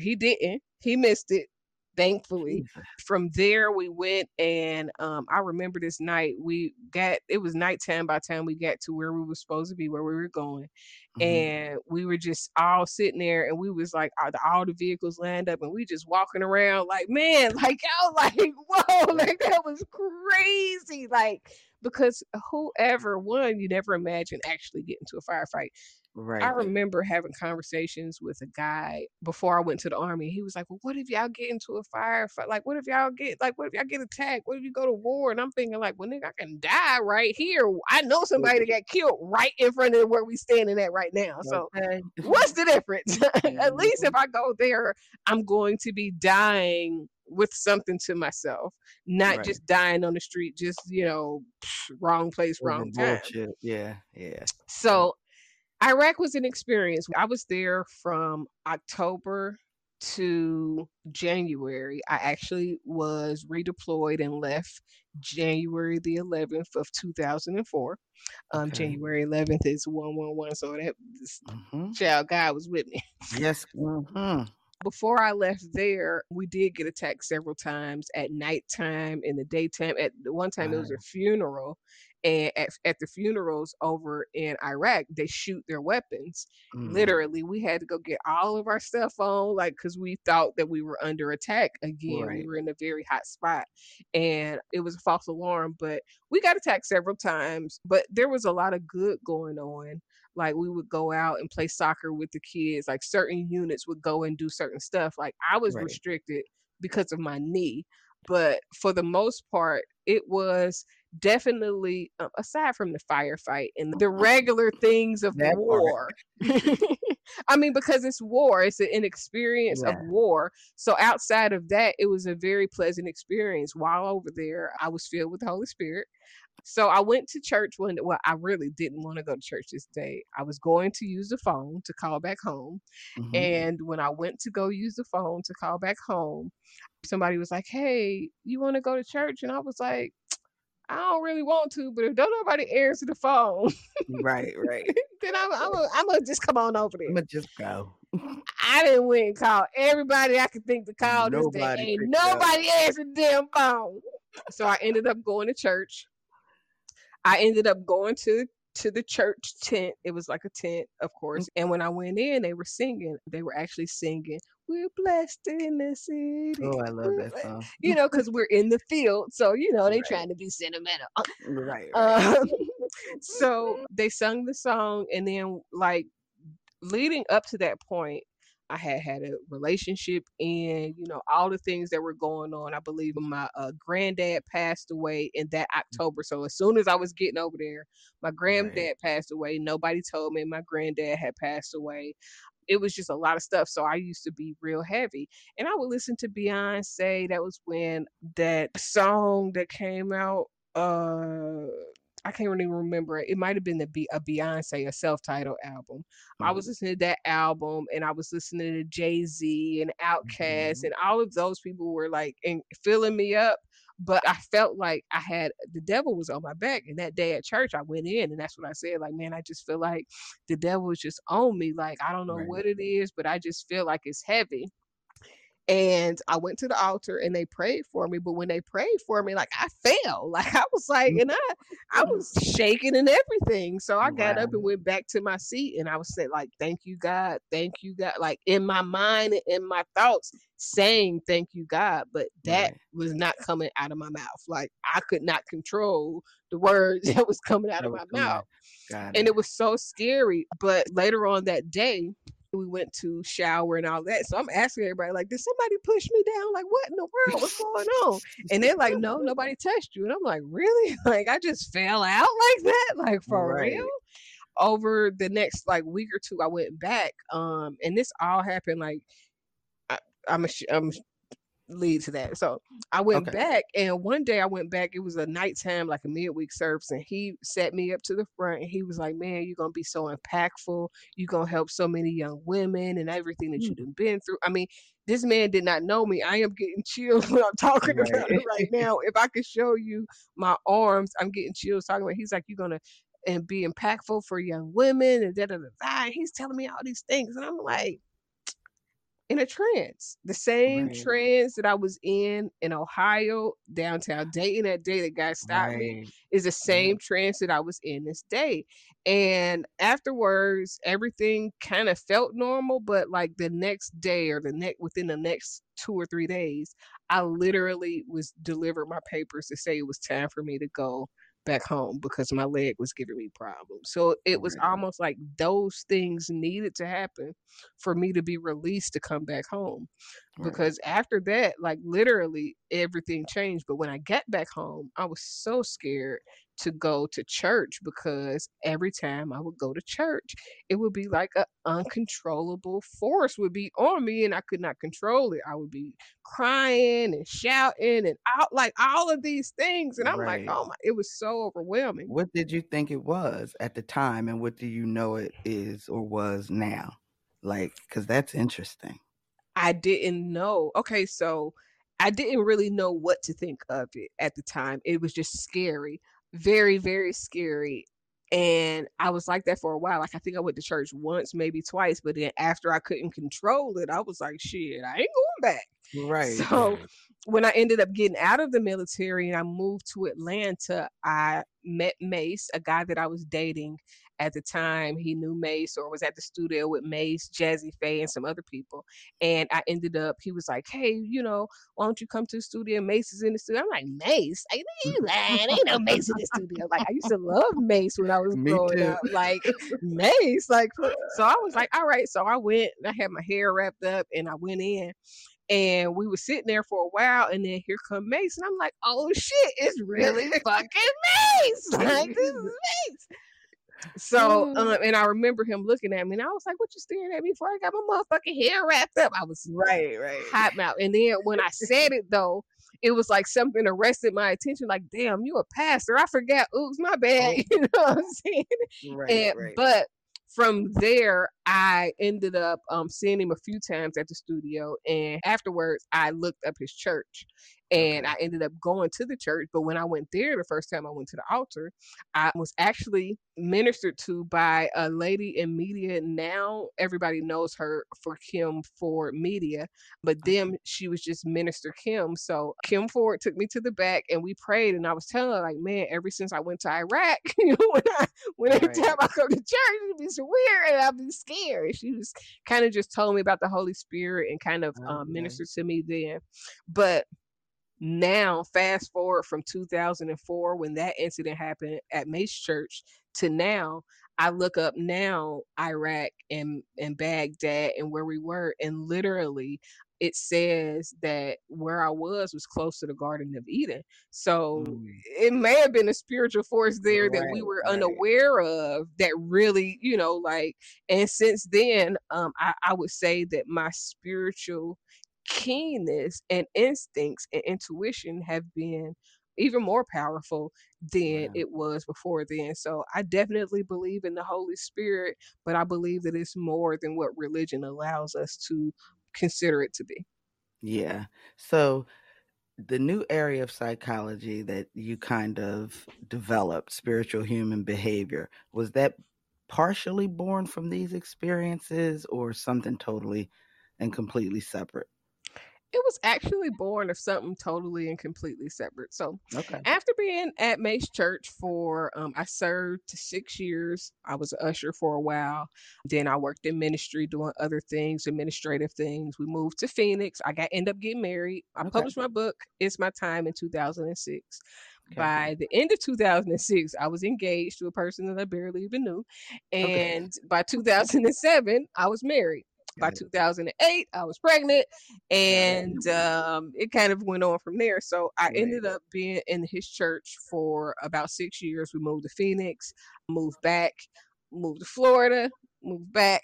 he didn't. He missed it thankfully from there we went and um, i remember this night we got it was nighttime by the time we got to where we were supposed to be where we were going mm-hmm. and we were just all sitting there and we was like all the, all the vehicles lined up and we just walking around like man like i was like whoa like that was crazy like because whoever won you never imagine actually getting to a firefight Right. I remember having conversations with a guy before I went to the army. He was like, "Well, what if y'all get into a firefight? Like, what if y'all get like, what if y'all get attacked? What if you go to war?" And I'm thinking, like, "Well, nigga, I can die right here. I know somebody that got killed right in front of where we standing at right now. So, okay. what's the difference? at least if I go there, I'm going to be dying with something to myself, not right. just dying on the street, just you know, wrong place, wrong time. Yeah, yeah. So Iraq was an experience. I was there from October to January. I actually was redeployed and left January the 11th of 2004. Um, okay. January 11th is 111, so that mm-hmm. child God was with me. Yes. Mm-hmm. Before I left there, we did get attacked several times at nighttime, in the daytime. At one time, it was a funeral, and at, at the funerals over in Iraq, they shoot their weapons. Mm. Literally, we had to go get all of our stuff on, like, because we thought that we were under attack again. Right. We were in a very hot spot, and it was a false alarm. But we got attacked several times. But there was a lot of good going on. like we would go out and play soccer with the kids like certain units would go and do certain stuff like i was Right. restricted because of my knee but for the most part it was definitely uh, aside from the firefight and the regular things of That war i mean because it's war it's an experience of war so outside of that it was a very pleasant experience while over there i was filled with the holy spirit so I went to church one day. well, I really didn't want to go to church this day. I was going to use the phone to call back home. Mhm. And when I went to go use the phone to call back home, somebody was like, Hey, you want to go to church? And I was like, I don't really want to, but if don't nobody answer the phone, right, right. then I'm I'm gonna I'm gonna just come on over there. I'm gonna just go. I didn't and call everybody I could think to call this day. Nobody Ain't picked up. nobody answered damn phone. So I ended up going to church. I ended up going to to the church tent. It was like a tent, of course. Mm. And when I went in, they were singing. They were actually singing, "We're blessed in the city." Oh, I love We're that blessed." song. You know, because we're in the field, so you know they Right. trying to be sentimental. Right, right. Um, so they sung the song, and then like leading up to that point, I had had a relationship, and you know all the things that were going on. I believe my uh, granddad passed away in that October. So as soon as I was getting over there, my granddad passed away. Nobody told me my granddad had passed away. It was just a lot of stuff. So I used to be real heavy, and I would listen to Beyonce. That was when that song that came out. Uh, I can't really remember it. Might have been the Be- a Beyonce, a self-titled album. I was listening to that album, and I was listening to Jay Z and Outkast, Mhm. and all of those people were like and filling me up. But I felt like I had the devil was on my back. And that day at church, I went in, and that's what I said. Like, man, I just feel like the devil is just on me. Like, I don't know Right. what it is, but I just feel like it's heavy. And I went to the altar and they prayed for me. But when they prayed for me, like I fell. Like I was like, and I I mm-hmm. was shaking and everything. So I got up and went back to my seat and I was saying, like, thank you, God. Thank you, God. Like in my mind and in my thoughts, saying thank you, God. But that Right. was not coming out of my mouth. Like I could not control the words that was coming out That of my out. mouth Got and it was so scary. But later on that day, we went to shower and all that. So I'm asking everybody, like, did somebody push me down? Like, what in the world? What's going on? And they're like, no, nobody touched you. And I'm like, really? Like, I just fell out like that? Like, for Right. real? Over the next like week or two, I went back. Um, and this all happened like I, I'm I'm lead to that. So I went Okay. back, and one day I went back. It was a nighttime, like a midweek service, and he set me up to the front, and he was like, "Man, you're gonna be so impactful. You're gonna help so many young women and everything that you've mm. been through." I mean, this man did not know me. I am getting chills when I'm talking about Right. it right now. If I could show you my arms, I'm getting chills talking about. He's like, "You're gonna." And be impactful for young women, and da da da da. And he's telling me all these things, and I'm like, in a trance. The same Right. trance that I was in in Ohio, downtown Dayton, that day that guy stopped me, is the same trance that I was in this day. And afterwards, everything kind of felt normal, but like the next day or the next within the next two or three days, I literally was delivered my papers to say it was time for me to go back home because my leg was giving me problems. So it was Right. almost like those things needed to happen for me to be released to come back home Right. because after that like literally everything changed but when i got back home i was so scared to go to church because every time i would go to church it would be like an uncontrollable force would be on me and i could not control it i would be crying and shouting and out like all of these things and i'm Right. like oh my it was so overwhelming What did you think it was at the time, and what do you know it is or was now? Like, because that's interesting. I didn't know. Okay, so I didn't really know what to think of it at the time. It was just scary, very, very scary. And I was like that for a while. Like I think I went to church once, maybe twice, but then after I couldn't control it, I was like, shit, I ain't going back. Right. So when I ended up getting out of the military and I moved to Atlanta, I met Mase, a guy that I was dating at the time. He knew Mase or was at the studio with Mase, Jazze Pha, and some other people. And I ended up, he was like, hey, you know, why don't you come to the studio? Mase is in the studio. I'm like, Mase? Like, you lying. Ain't no Mase in the studio. Like, I used to love Mase when I was Me growing too. up. Like, Mase. Like, so I was like, all right. So I went, I had my hair wrapped up, and I went in and we were sitting there for a while, and then here come Mase and I'm like, "Oh shit, it's really fucking Mase. Like this is Mase." So, um, and I remember him looking at me, and I was like, "What you staring at me for? I got my motherfucking hair wrapped up." I was Right, right. hot mouth, and then when I said it though. It was like something arrested my attention. Like, damn, you a pastor? I forgot. Oops, my bad. You know what I'm saying? Right, And, right. But from there, I ended up um, seeing him a few times at the studio. And afterwards, I looked up his church and. I ended up going to the church. But when I went there, the first time I went to the altar, I was actually ministered to by a lady in media. Now everybody knows her for Kim Ford Media, but then she was just Minister Kim. So Kim Ford took me to the back and we prayed. And I was telling her, like, man, ever since I went to Iraq, you know, when I when every Right. time I go to church, it'd be so weird and I'd be scared. She was kind of just told me about the Holy Spirit and kind of um, Okay. ministered to me then. But now, fast forward from 2004 when that incident happened at Mase Church to now, I look up now Iraq and and Baghdad and where we were, and literally it says that where I was was close to the Garden of Eden. So Mm. it may have been a spiritual force there that we were right. unaware of that really, you know, like and since then, um, I, I would say that my spiritual keenness and instincts and intuition have been even more powerful than Wow. it was before then. So I definitely believe in the Holy Spirit, but I believe that it's more than what religion allows us to consider it to be. Yeah. So the new area of psychology that you kind of developed, spiritual human behavior, was that partially born from these experiences or something totally and completely separate? It was actually born of something totally and completely separate. So Okay. after being at Mase Church for, um, I served six years. I was an usher for a while. Then I worked in ministry doing other things, administrative things. We moved to Phoenix. I got end up getting married. I Okay. published my book. It's my time in 2006. Okay. By the end of 2006, I was engaged to a person that I barely even knew. And by 2007, I was married. By 2008, I was pregnant, and um, it kind of went on from there. So I ended up being in his church for about six years. We moved to Phoenix, moved back, moved to Florida, moved back,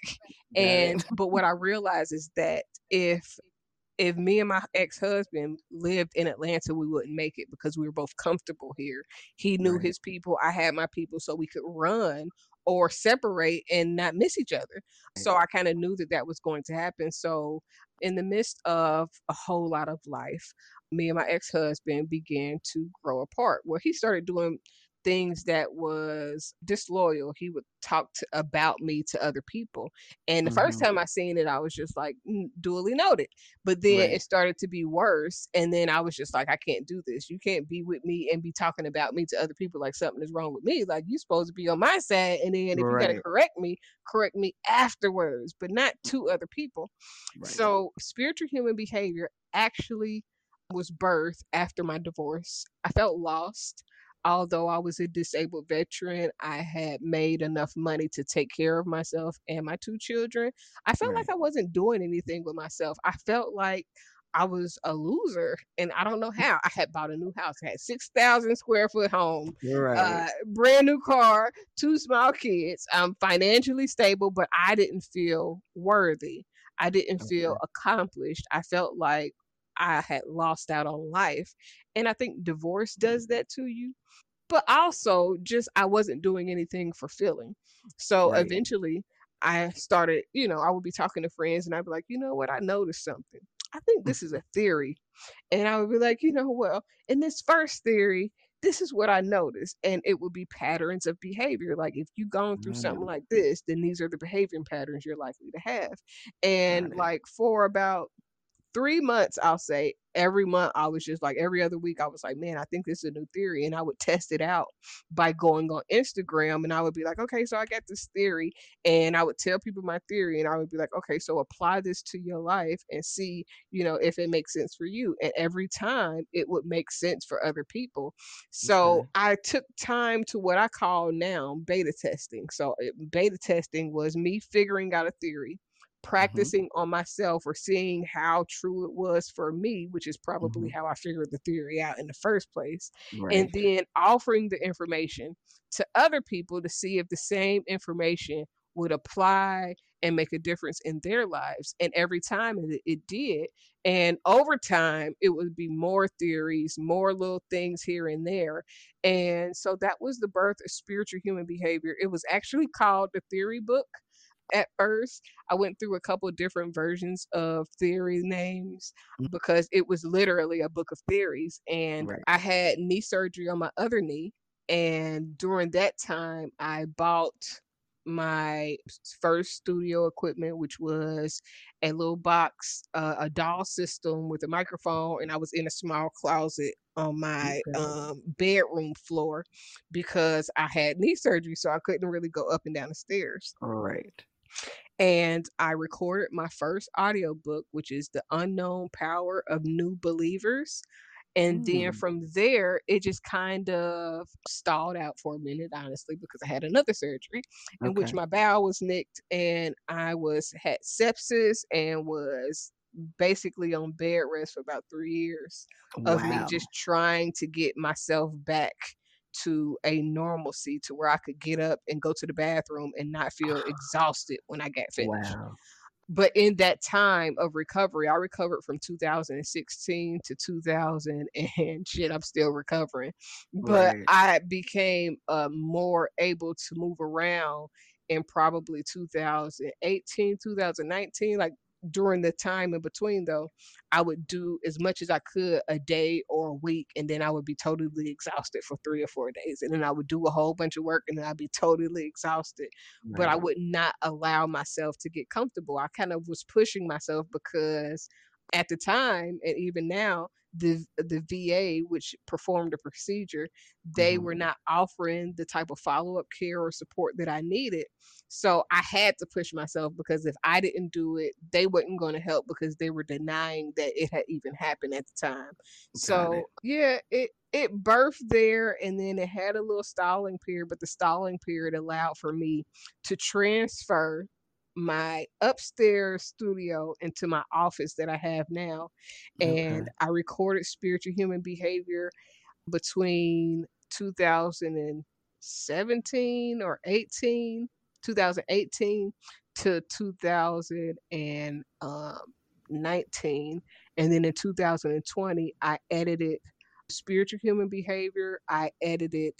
and but what I realized is that if if me and my ex-husband lived in Atlanta, we wouldn't make it because we were both comfortable here. He knew Right. his people, I had my people, so we could run or separate and not miss each other. So I kind of knew that that was going to happen. So in the midst of a whole lot of life, me and my ex-husband began to grow apart. Where he started doing things that was disloyal. He would talk to, about me to other people. And the first Mhm. time I seen it, I was just like, "Mm, duly noted. But then Right. it started to be worse. And then I was just like, I can't do this. You can't be with me and be talking about me to other people like something is wrong with me. Like you supposed to be on my side. And then if you gotta correct me, correct me afterwards, but not to other people. Right. So spiritual human behavior actually was birth after my divorce. I felt lost. Although I was a disabled veteran, I had made enough money to take care of myself and my two children. I felt Right. like I wasn't doing anything with myself. I felt like I was a loser, and I don't know how. I had bought a new house, I had six thousand square foot home, Right. uh, brand new car, two small kids. I'm financially stable, but I didn't feel worthy. I didn't feel accomplished. I felt like I had lost out on life. And I think divorce does that to you. But also, just I wasn't doing anything fulfilling. So Right. eventually, I started, you know, I would be talking to friends and I'd be like, you know what, I noticed something. I think this is a theory. And I would be like, you know, well, in this first theory, this is what I noticed. And it would be patterns of behavior. Like if you've gone through something Mm. like this, then these are the behavior patterns you're likely to have. And like for about three months, I'll say, every month I was just like every other week I was like, man, I think this is a new theory. And I would test it out by going on Instagram and I would be like, okay, so I got this theory. And I would tell people my theory and I would be like, okay, so apply this to your life and see, you know, if it makes sense for you. And every time it would make sense for other people. So okay. I took time to what I call now beta testing. So beta testing was me figuring out a theory. Practicing mm-hmm. on myself or seeing how true it was for me, which is probably mm-hmm. how I figured the theory out in the first place, right. and then offering the information to other people to see if the same information would apply and make a difference in their lives. And every time it, it did. And over time, it would be more theories, more little things here and there. And so that was the birth of spiritual human behavior. It was actually called the theory book at first. I went through a couple different versions of theory names mm. because it was literally a book of theories. And right. I had knee surgery on my other knee. And during that time, I bought my first studio equipment, which was a little box, uh, a doll system with a microphone, and I was in a small closet on my okay. um, bedroom floor because I had knee surgery, so I couldn't really go up and down the stairs. All right and I recorded my first audiobook, which is The Unknown Power of New Believers. And mm. then from there, it just kind of stalled out for a minute, honestly, because I had another surgery in okay. which my bowel was nicked and I was had sepsis and was basically on bed rest for about three years wow. of me just trying to get myself back to a normalcy to where I could get up and go to the bathroom and not feel exhausted when I got finished. Wow. But in that time of recovery, I recovered from 2016 to 2000 and shit, I'm still recovering. But right. I became uh, more able to move around in probably 2018, 2019, like during the time in between though i would do as much as i could a day or a week and then i would be totally exhausted for three or four days and then i would do a whole bunch of work and then i'd be totally exhausted right. but i would not allow myself to get comfortable i kind of was pushing myself because at the time and even now the the VA which performed the procedure they mm-hmm. were not offering the type of follow-up care or support that I needed so I had to push myself because if I didn't do it they weren't going to help because they were denying that it had even happened at the time Got so it. yeah it it birthed there and then it had a little stalling period but the stalling period allowed for me to transfer my upstairs studio into my office that I have now. And okay. I recorded spiritual human behavior between 2017 or 18, 2018 to 2019. And then in 2020, I edited spiritual human behavior. I edited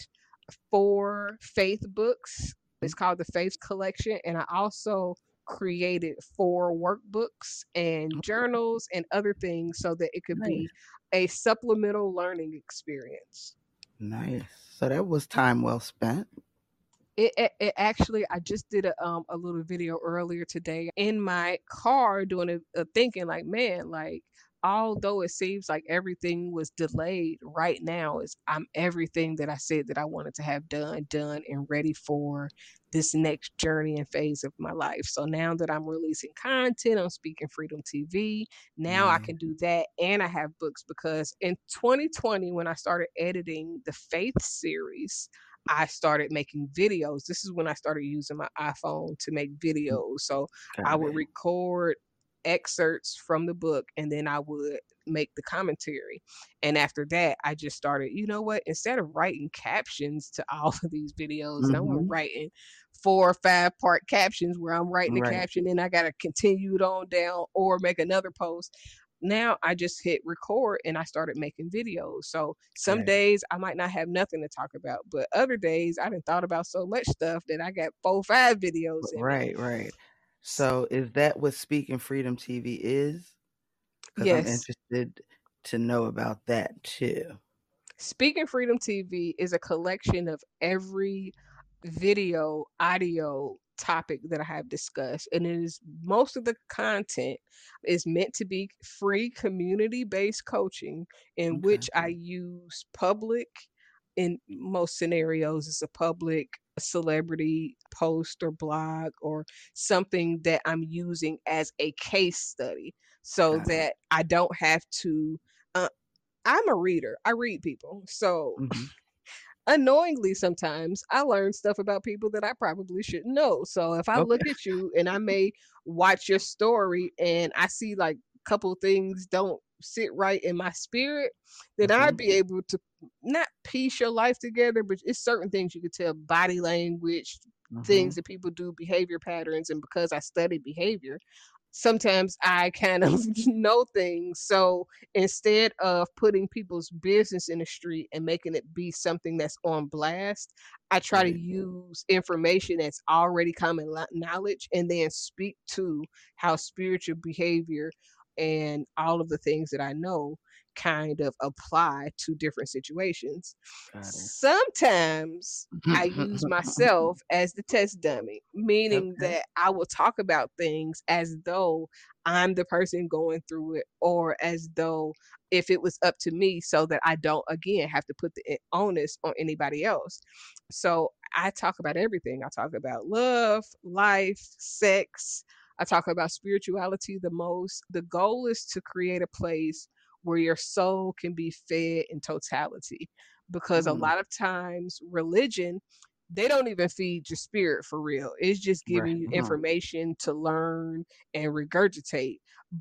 four faith books. It's mm-hmm. called the Faith Collection. And I also created four workbooks and journals and other things so that it could nice. be a supplemental learning experience. Nice. So that was time well spent. It, it, it, actually i just did a, um, a little video earlier today in my car doing a, a thinking like man like although it seems like everything was delayed right now is i'm everything that i said that i wanted to have done done and ready for this next journey and phase of my life so now that i'm releasing content on speaking freedom tv now mm. i can do that and i have books because in 2020 when i started editing the faith series I started making videos. This is when I started using my iPhone to make mm. videos. So I would record excerpts from the book and then I would make the commentary. And after that, I just started, you know what, instead of writing captions to all of these videos, mm-hmm. I'm writing four or five part captions where I'm writing the right. caption and I got to continue it on down or make another post. Now I just hit record and I started making videos. So some right. days I might not have nothing to talk about, but other days I didn't thought about so much stuff that I got four, five videos. Right, right. So is that what Speaking Freedom TV is? Yes. I'm interested to know about that too. Speaking Freedom TV is a collection of every video, audio, topic that I have discussed, and it is most of the content is meant to be free community based coaching in Okay. which I use public in most scenarios it's a public celebrity post or blog or something that I'm using as a case study so it. that I don't have to uh, I'm a reader. I read people. So Mhm. unknowingly sometimes I learn stuff about people that I probably shouldn't know. So if I look at you and I may watch your story and I see like a couple things don't sit right in my spirit, then I'd Mhm. be able to not piece your life together, but it's certain things you could tell body language, things Mhm. that people do, behavior patterns, and because I study behavior, sometimes I kind of know things. So instead of putting people's business in the street and making it be something that's on blast, I try to use information that's already common knowledge and then speak to how spiritual behavior and all of the things that I know kind of apply to different situations. Sometimes I use myself as the test dummy, meaning Okay. that I will talk about things as though I'm the person going through it, or as though if it was up to me, so that I don't again have to put the onus on anybody else. So I talk about everything. I talk about love, life, sex. I talk about spirituality the most. The goal is to create a place where your soul can be fed in totality because a Mm. lot of times religion they don't even feed your spirit for real it's just giving Right. you Mhm. information to learn and regurgitate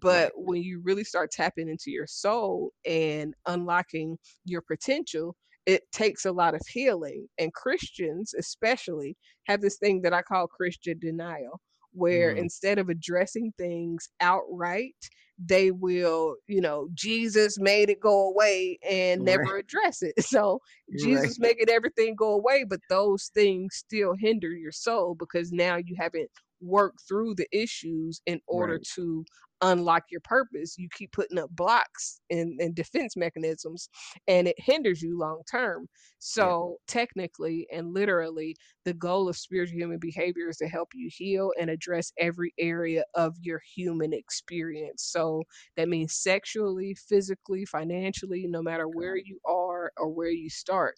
Right. but when you really start tapping into your soul and unlocking your potential it takes a lot of healing and christians especially have this thing that i call christian denial where Mm. instead of addressing things outright they will, you know, Jesus made it go away and Right. never address it. So Right. Jesus making everything go away, but those things still hinder your soul because now you haven't worked through the issues in order Right. to unlock your purpose. You keep putting up blocks and, and defense mechanisms and it hinders you long term. So technically and literally, the goal of spiritual human behavior is to help you heal and address every area of your human experience. So that means sexually, physically, financially, no matter where you are or where you start.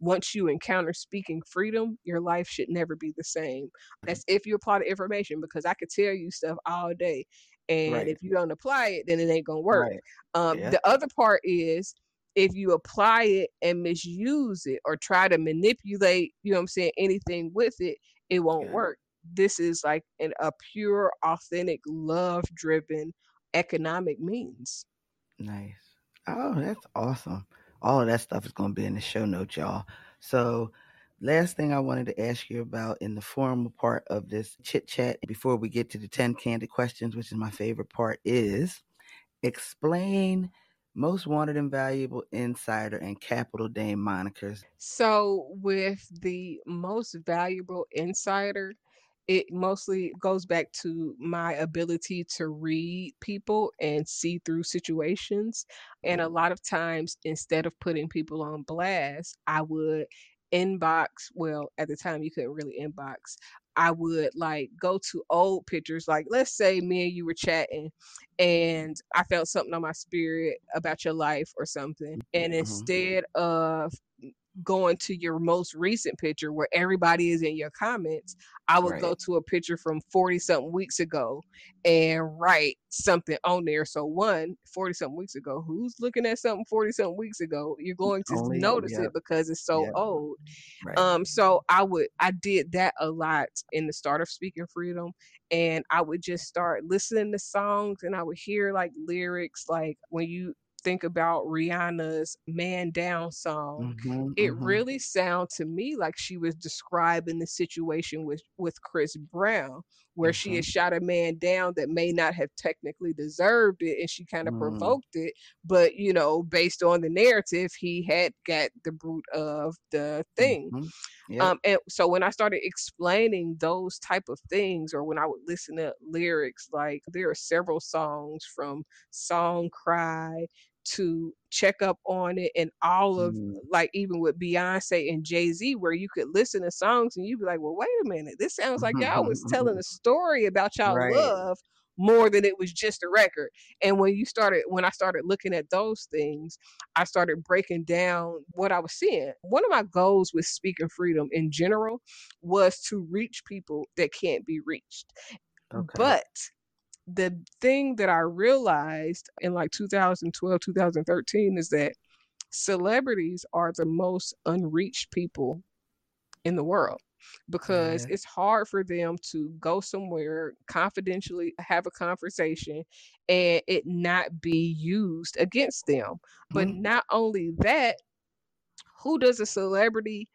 Once you encounter speaking freedom, your life should never be the same. That's if you apply the information, because I could tell you stuff all day. And Right. if you don't apply it, then it ain't gonna work. Right. Um, Yeah. The other part is if you apply it and misuse it or try to manipulate, you know what I'm saying, anything with it, it won't Yeah. work. This is like an, a pure, authentic, love driven economic means. Nice. Oh, that's awesome. All of that stuff is going to be in the show notes, y'all. So, last thing I wanted to ask you about in the formal part of this chit chat before we get to the 10 candid questions, which is my favorite part, is explain most wanted and valuable insider and capital dame monikers. So, with the most valuable insider, it mostly goes back to my ability to read people and see through situations. And a mm-hmm. lot of times, instead of putting people on blast, I would inbox. Well, at the time, you couldn't really inbox. I would like go to old pictures. Like, let's say me and you were chatting and I felt something on my spirit about your life or something. And Mhm. instead of going to your most recent picture where everybody is in your comments, I would go to a picture from 40 something weeks ago and write something on there. So, one, 40 something weeks ago, who's looking at something 40 something weeks ago? You're going to Only, notice yeah, it because it's so yeah, old. right. Um, so I would I did that a lot in the start of Speaking Freedom, and I would just start listening to songs, and I would hear like lyrics, like when you think about Rihanna's "Man Down" song, Mhm, it mhm. really sound to me like she was describing the situation with with Chris Brown, where she had shot a man down that may not have technically deserved it, and she kind of Mm. provoked it, but you know, based on the narrative, he had got the root of the thing. Mhm. Yep. Um, and so when I started explaining those type of things, or when I would listen to lyrics, like there are several songs from Song Cry to check up on it and all of Mm. like even with Beyonce and Jay Z, where you could listen to songs and you'd be like, well, wait a minute, this sounds like y'all was telling a story about y'all Right. love more than it was just a record. And when you started, when I started looking at those things, I started breaking down what I was seeing. One of my goals with speaking freedom in general was to reach people that can't be reached. Okay. But the thing that I realized in like 2012, 2013 is that celebrities are the most unreached people in the world because Yeah. it's hard for them to go somewhere confidentially have a conversation and it not be used against them. But Mhm. not only that, who does a celebrity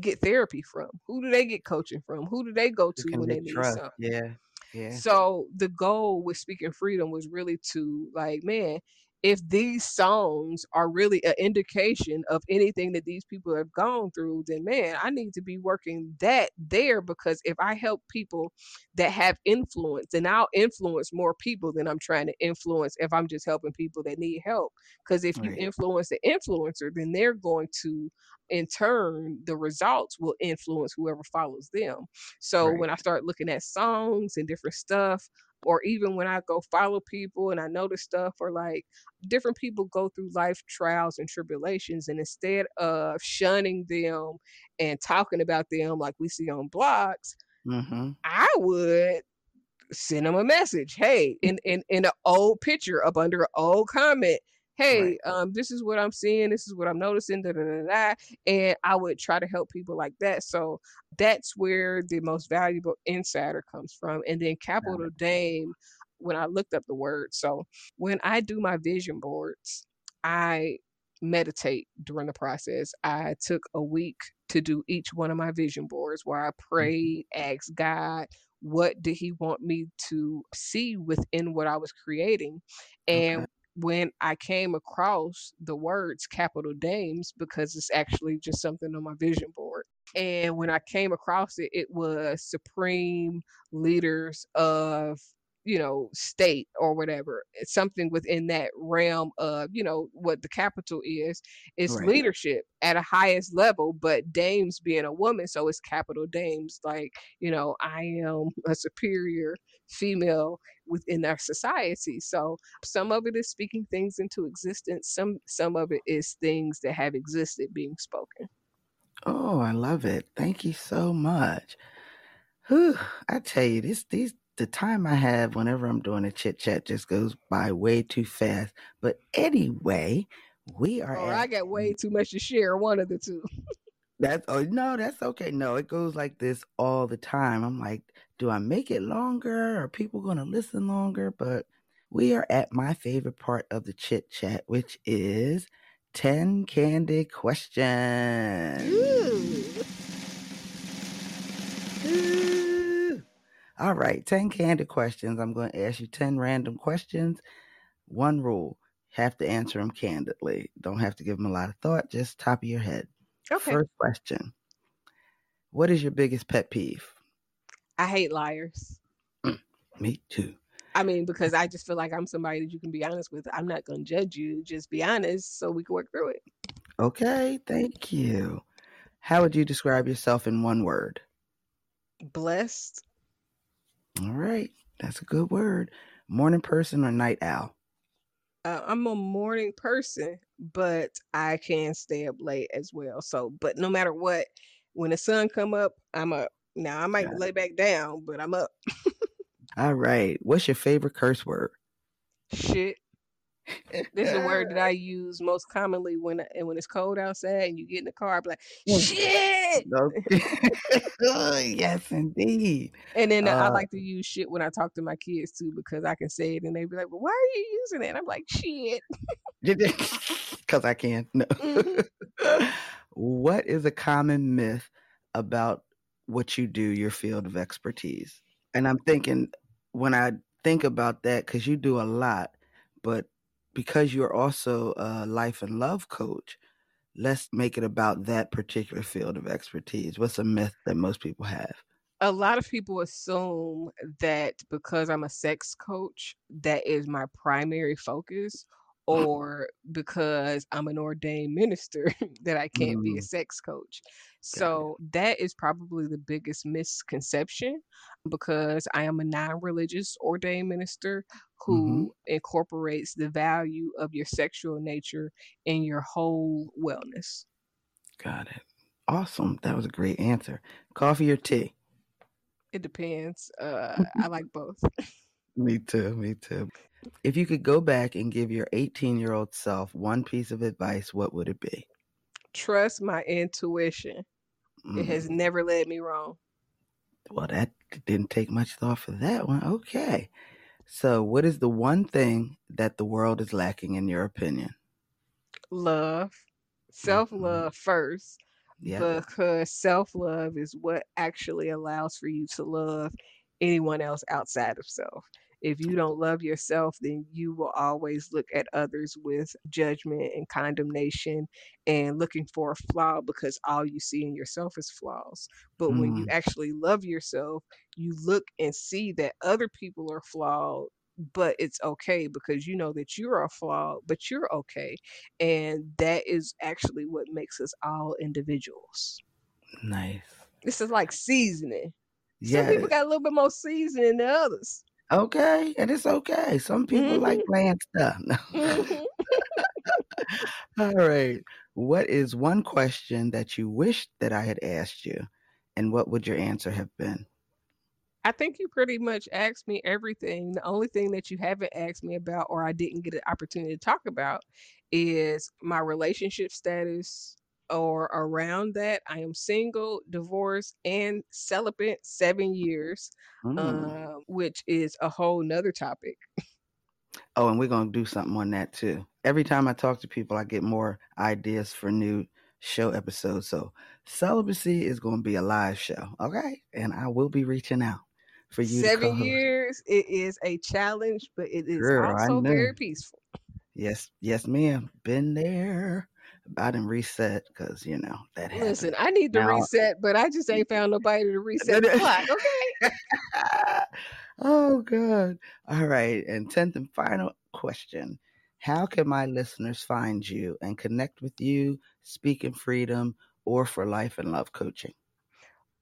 get therapy from? Who do they get coaching from? Who do they go to when they they need trust? something? Yeah. Yeah. So the goal with speaking freedom was really to like, man, if these songs are really an indication of anything that these people have gone through, then man, I need to be working that there because if I help people that have influence, then I'll influence more people than I'm trying to influence if I'm just helping people that need help. Because if you Right. influence the influencer, then they're going to in turn the results will influence whoever follows them. So Right. when I start looking at songs and different stuff, or even when I go follow people and I notice stuff, or like different people go through life trials and tribulations, and instead of shunning them and talking about them like we see on blogs, Mm-hmm. I would send them a message. Hey, in in in an old picture up under an old comment. Hey, um, this is what I'm seeing. This is what I'm noticing. Da, da, da, da. And I would try to help people like that. So that's where the most valuable insider comes from. And then capital Dame, when I looked up the word. So when I do my vision boards, I meditate during the process. I took a week to do each one of my vision boards where I prayed, asked God, what did he want me to see within what I was creating? And Okay. When I came across the words capital dames, because it's actually just something on my vision board. And when I came across it, it was supreme leaders of you know state or whatever it's something within that realm of you know what the capital is it's Right. leadership at a highest level but dames being a woman so it's capital dames like you know i am a superior female within our society so some of it is speaking things into existence some some of it is things that have existed being spoken Oh, I love it. Thank you so much. Whew, I tell you, this these the time I have whenever I'm doing a chit chat just goes by way too fast. But anyway, we are or at i got way too much to share one of the two That's oh no, that's okay. No, it goes like this all the time. I'm like, do I make it longer? Are people gonna listen longer? But we are at my favorite part of the chit chat, which is 10 candid questions. Ooh. Ooh. All right, 10 candid questions. I'm going to ask you 10 random questions. One rule have to answer them candidly. Don't have to give them a lot of thought, just top of your head. Okay First question What is your biggest pet peeve? i hate liars Me too. I mean, because I just feel like I'm somebody that you can be honest with. I'm not going to judge you. Just be honest so we can work through it. Okay, thank you. How would you describe yourself in one word? Blessed. All right, that's a good word. Morning person or night owl? Uh, I'm a morning person, but I can stay up late as well. So, but no matter what, when the sun come up, I'm up. Now I might lay back down, but I'm up. All right, what's your favorite curse word? Shit. This is a word that I use most commonly when and when it's cold outside and you get in the car. I'm like, shit. Yes, indeed. And then I Uh, like to use shit when I talk to my kids too because I can say it and they be like, well, why are you using it? I'm like, shit. Because I can. No. Mhm. what is a common myth about what you do, your field of expertise? And I'm thinking, when I think about that, because you do a lot, but because you're also a life and love coach, let's make it about that particular field of expertise. What's a myth that most people have? a lot of people assume that because I'm a sex coach, that is my primary focus, or because I'm an ordained minister that I can't be a Mm, sex coach. So that is probably the biggest misconception because I am a non religious ordained minister Mm-hmm. who incorporates the value of your sexual nature in your whole wellness. Got it. Awesome. That was a great answer. Coffee or tea? It depends. Uh, I like both. Me too. Me too. If you could go back and give your 18 year old self one piece of advice, what would it be? Trust my intuition. It has Mm, never led me wrong. well, that didn't take much thought for that one. Okay. So, what is the one thing that the world is lacking, in your opinion? Love, mm-hmm. self love first, Yeah. because self love is what actually allows for you to love anyone else outside of self. If you don't love yourself, then you will always look at others with judgment and condemnation and looking for a flaw because all you see in yourself is flaws. But when you Mm, actually love yourself, you look and see that other people are flawed, but it's okay because you know that you're a flaw, but you're okay. And that is actually what makes us all individuals. nice. This is like seasoning. Some people got a little bit more seasoning than others. Okay. And it's okay. Some people like hmm bland stuff. No. hmm All right. What is one question that you wish that I had asked you? And what would your answer have been? I think you pretty much asked me everything. The only thing that you haven't asked me about or I didn't get an opportunity to talk about is my relationship status or around that. I am single, divorced, and celibate seven years, Mm. uh, which is a whole nother topic. Oh, and we're going to do something on that too. Every time I talk to people, I get more ideas for new show episodes. So, celibacy is going to be a live show. Okay. And I will be reaching out for you Seven years, it is a challenge, but it is Girl, also very peaceful. Yes. Yes, ma'am. Been there. I didn't reset because, you know, that Listen. I need to Now, reset, but I just ain't found nobody to reset the clock. Okay. oh god all right and 10th and final question how can my listeners find you and connect with you Speaking Freedom or for life and love coaching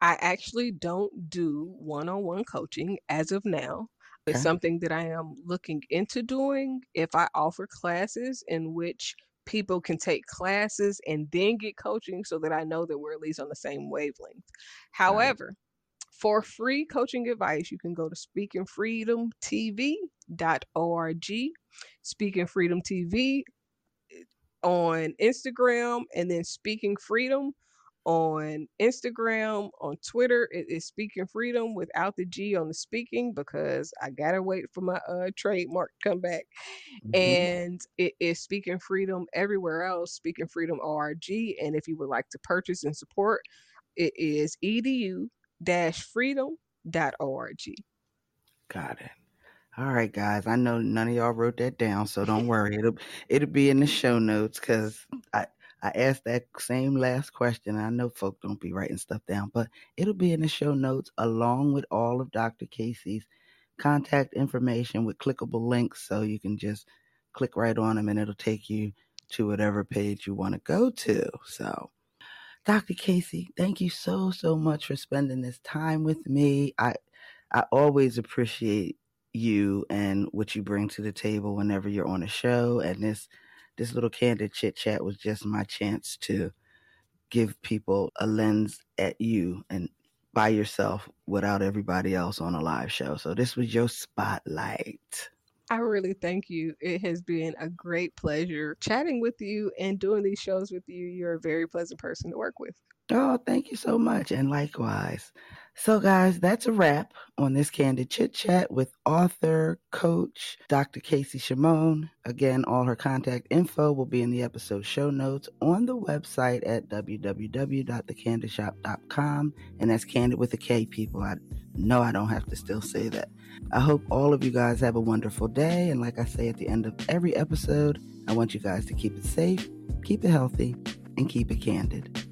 I actually don't do one on one coaching as of now. It's okay something that I am looking into doing. If I offer classes in which people can take classes and then get coaching so that I know that we're at least on the same wavelength. However, for free coaching advice, you can go to speakingfreedomtv.org. Speaking Freedom TV eh, on Instagram and then Speaking Freedom on Instagram, on Twitter. It is Speaking Freedom without the G on the speaking because I gotta wait for my uh trademark to come back. Mhm. And it is Speaking Freedom everywhere else, Speaking Freedom ORG. And if you would like to purchase and support, it is edu-freedom.org. got it all right guys i know none of y'all wrote that down so don't worry it'll it'll be in the show notes because i I asked that same last question. I know folk don't be writing stuff down, but it'll be in the show notes along with all of Dr. Kaci's contact information with clickable links so you can just click right on them and it'll take you to whatever page you want to go to. So, Dr. Kaci, thank you so so much for spending this time with me. I I always appreciate you and what you bring to the table whenever you're on a show and this this little candid chit chat was just my chance to give people a lens at you and by yourself without everybody else on a live show. So this was your spotlight. I really thank you. It has been a great pleasure chatting with you and doing these shows with you. You're a very pleasant person to work with. Oh, thank you so much. And likewise. So, guys, that's a wrap on this candid chit chat with author, coach, Dr. Kaci Chamone. Again, all her contact info will be in the episode show notes on the website at www.thekandidshop.com. And that's candid with a K, people. I know I don't have to still say that. I hope all of you guys have a wonderful day. And like I say at the end of every episode, I want you guys to keep it safe, keep it healthy, and keep it candid.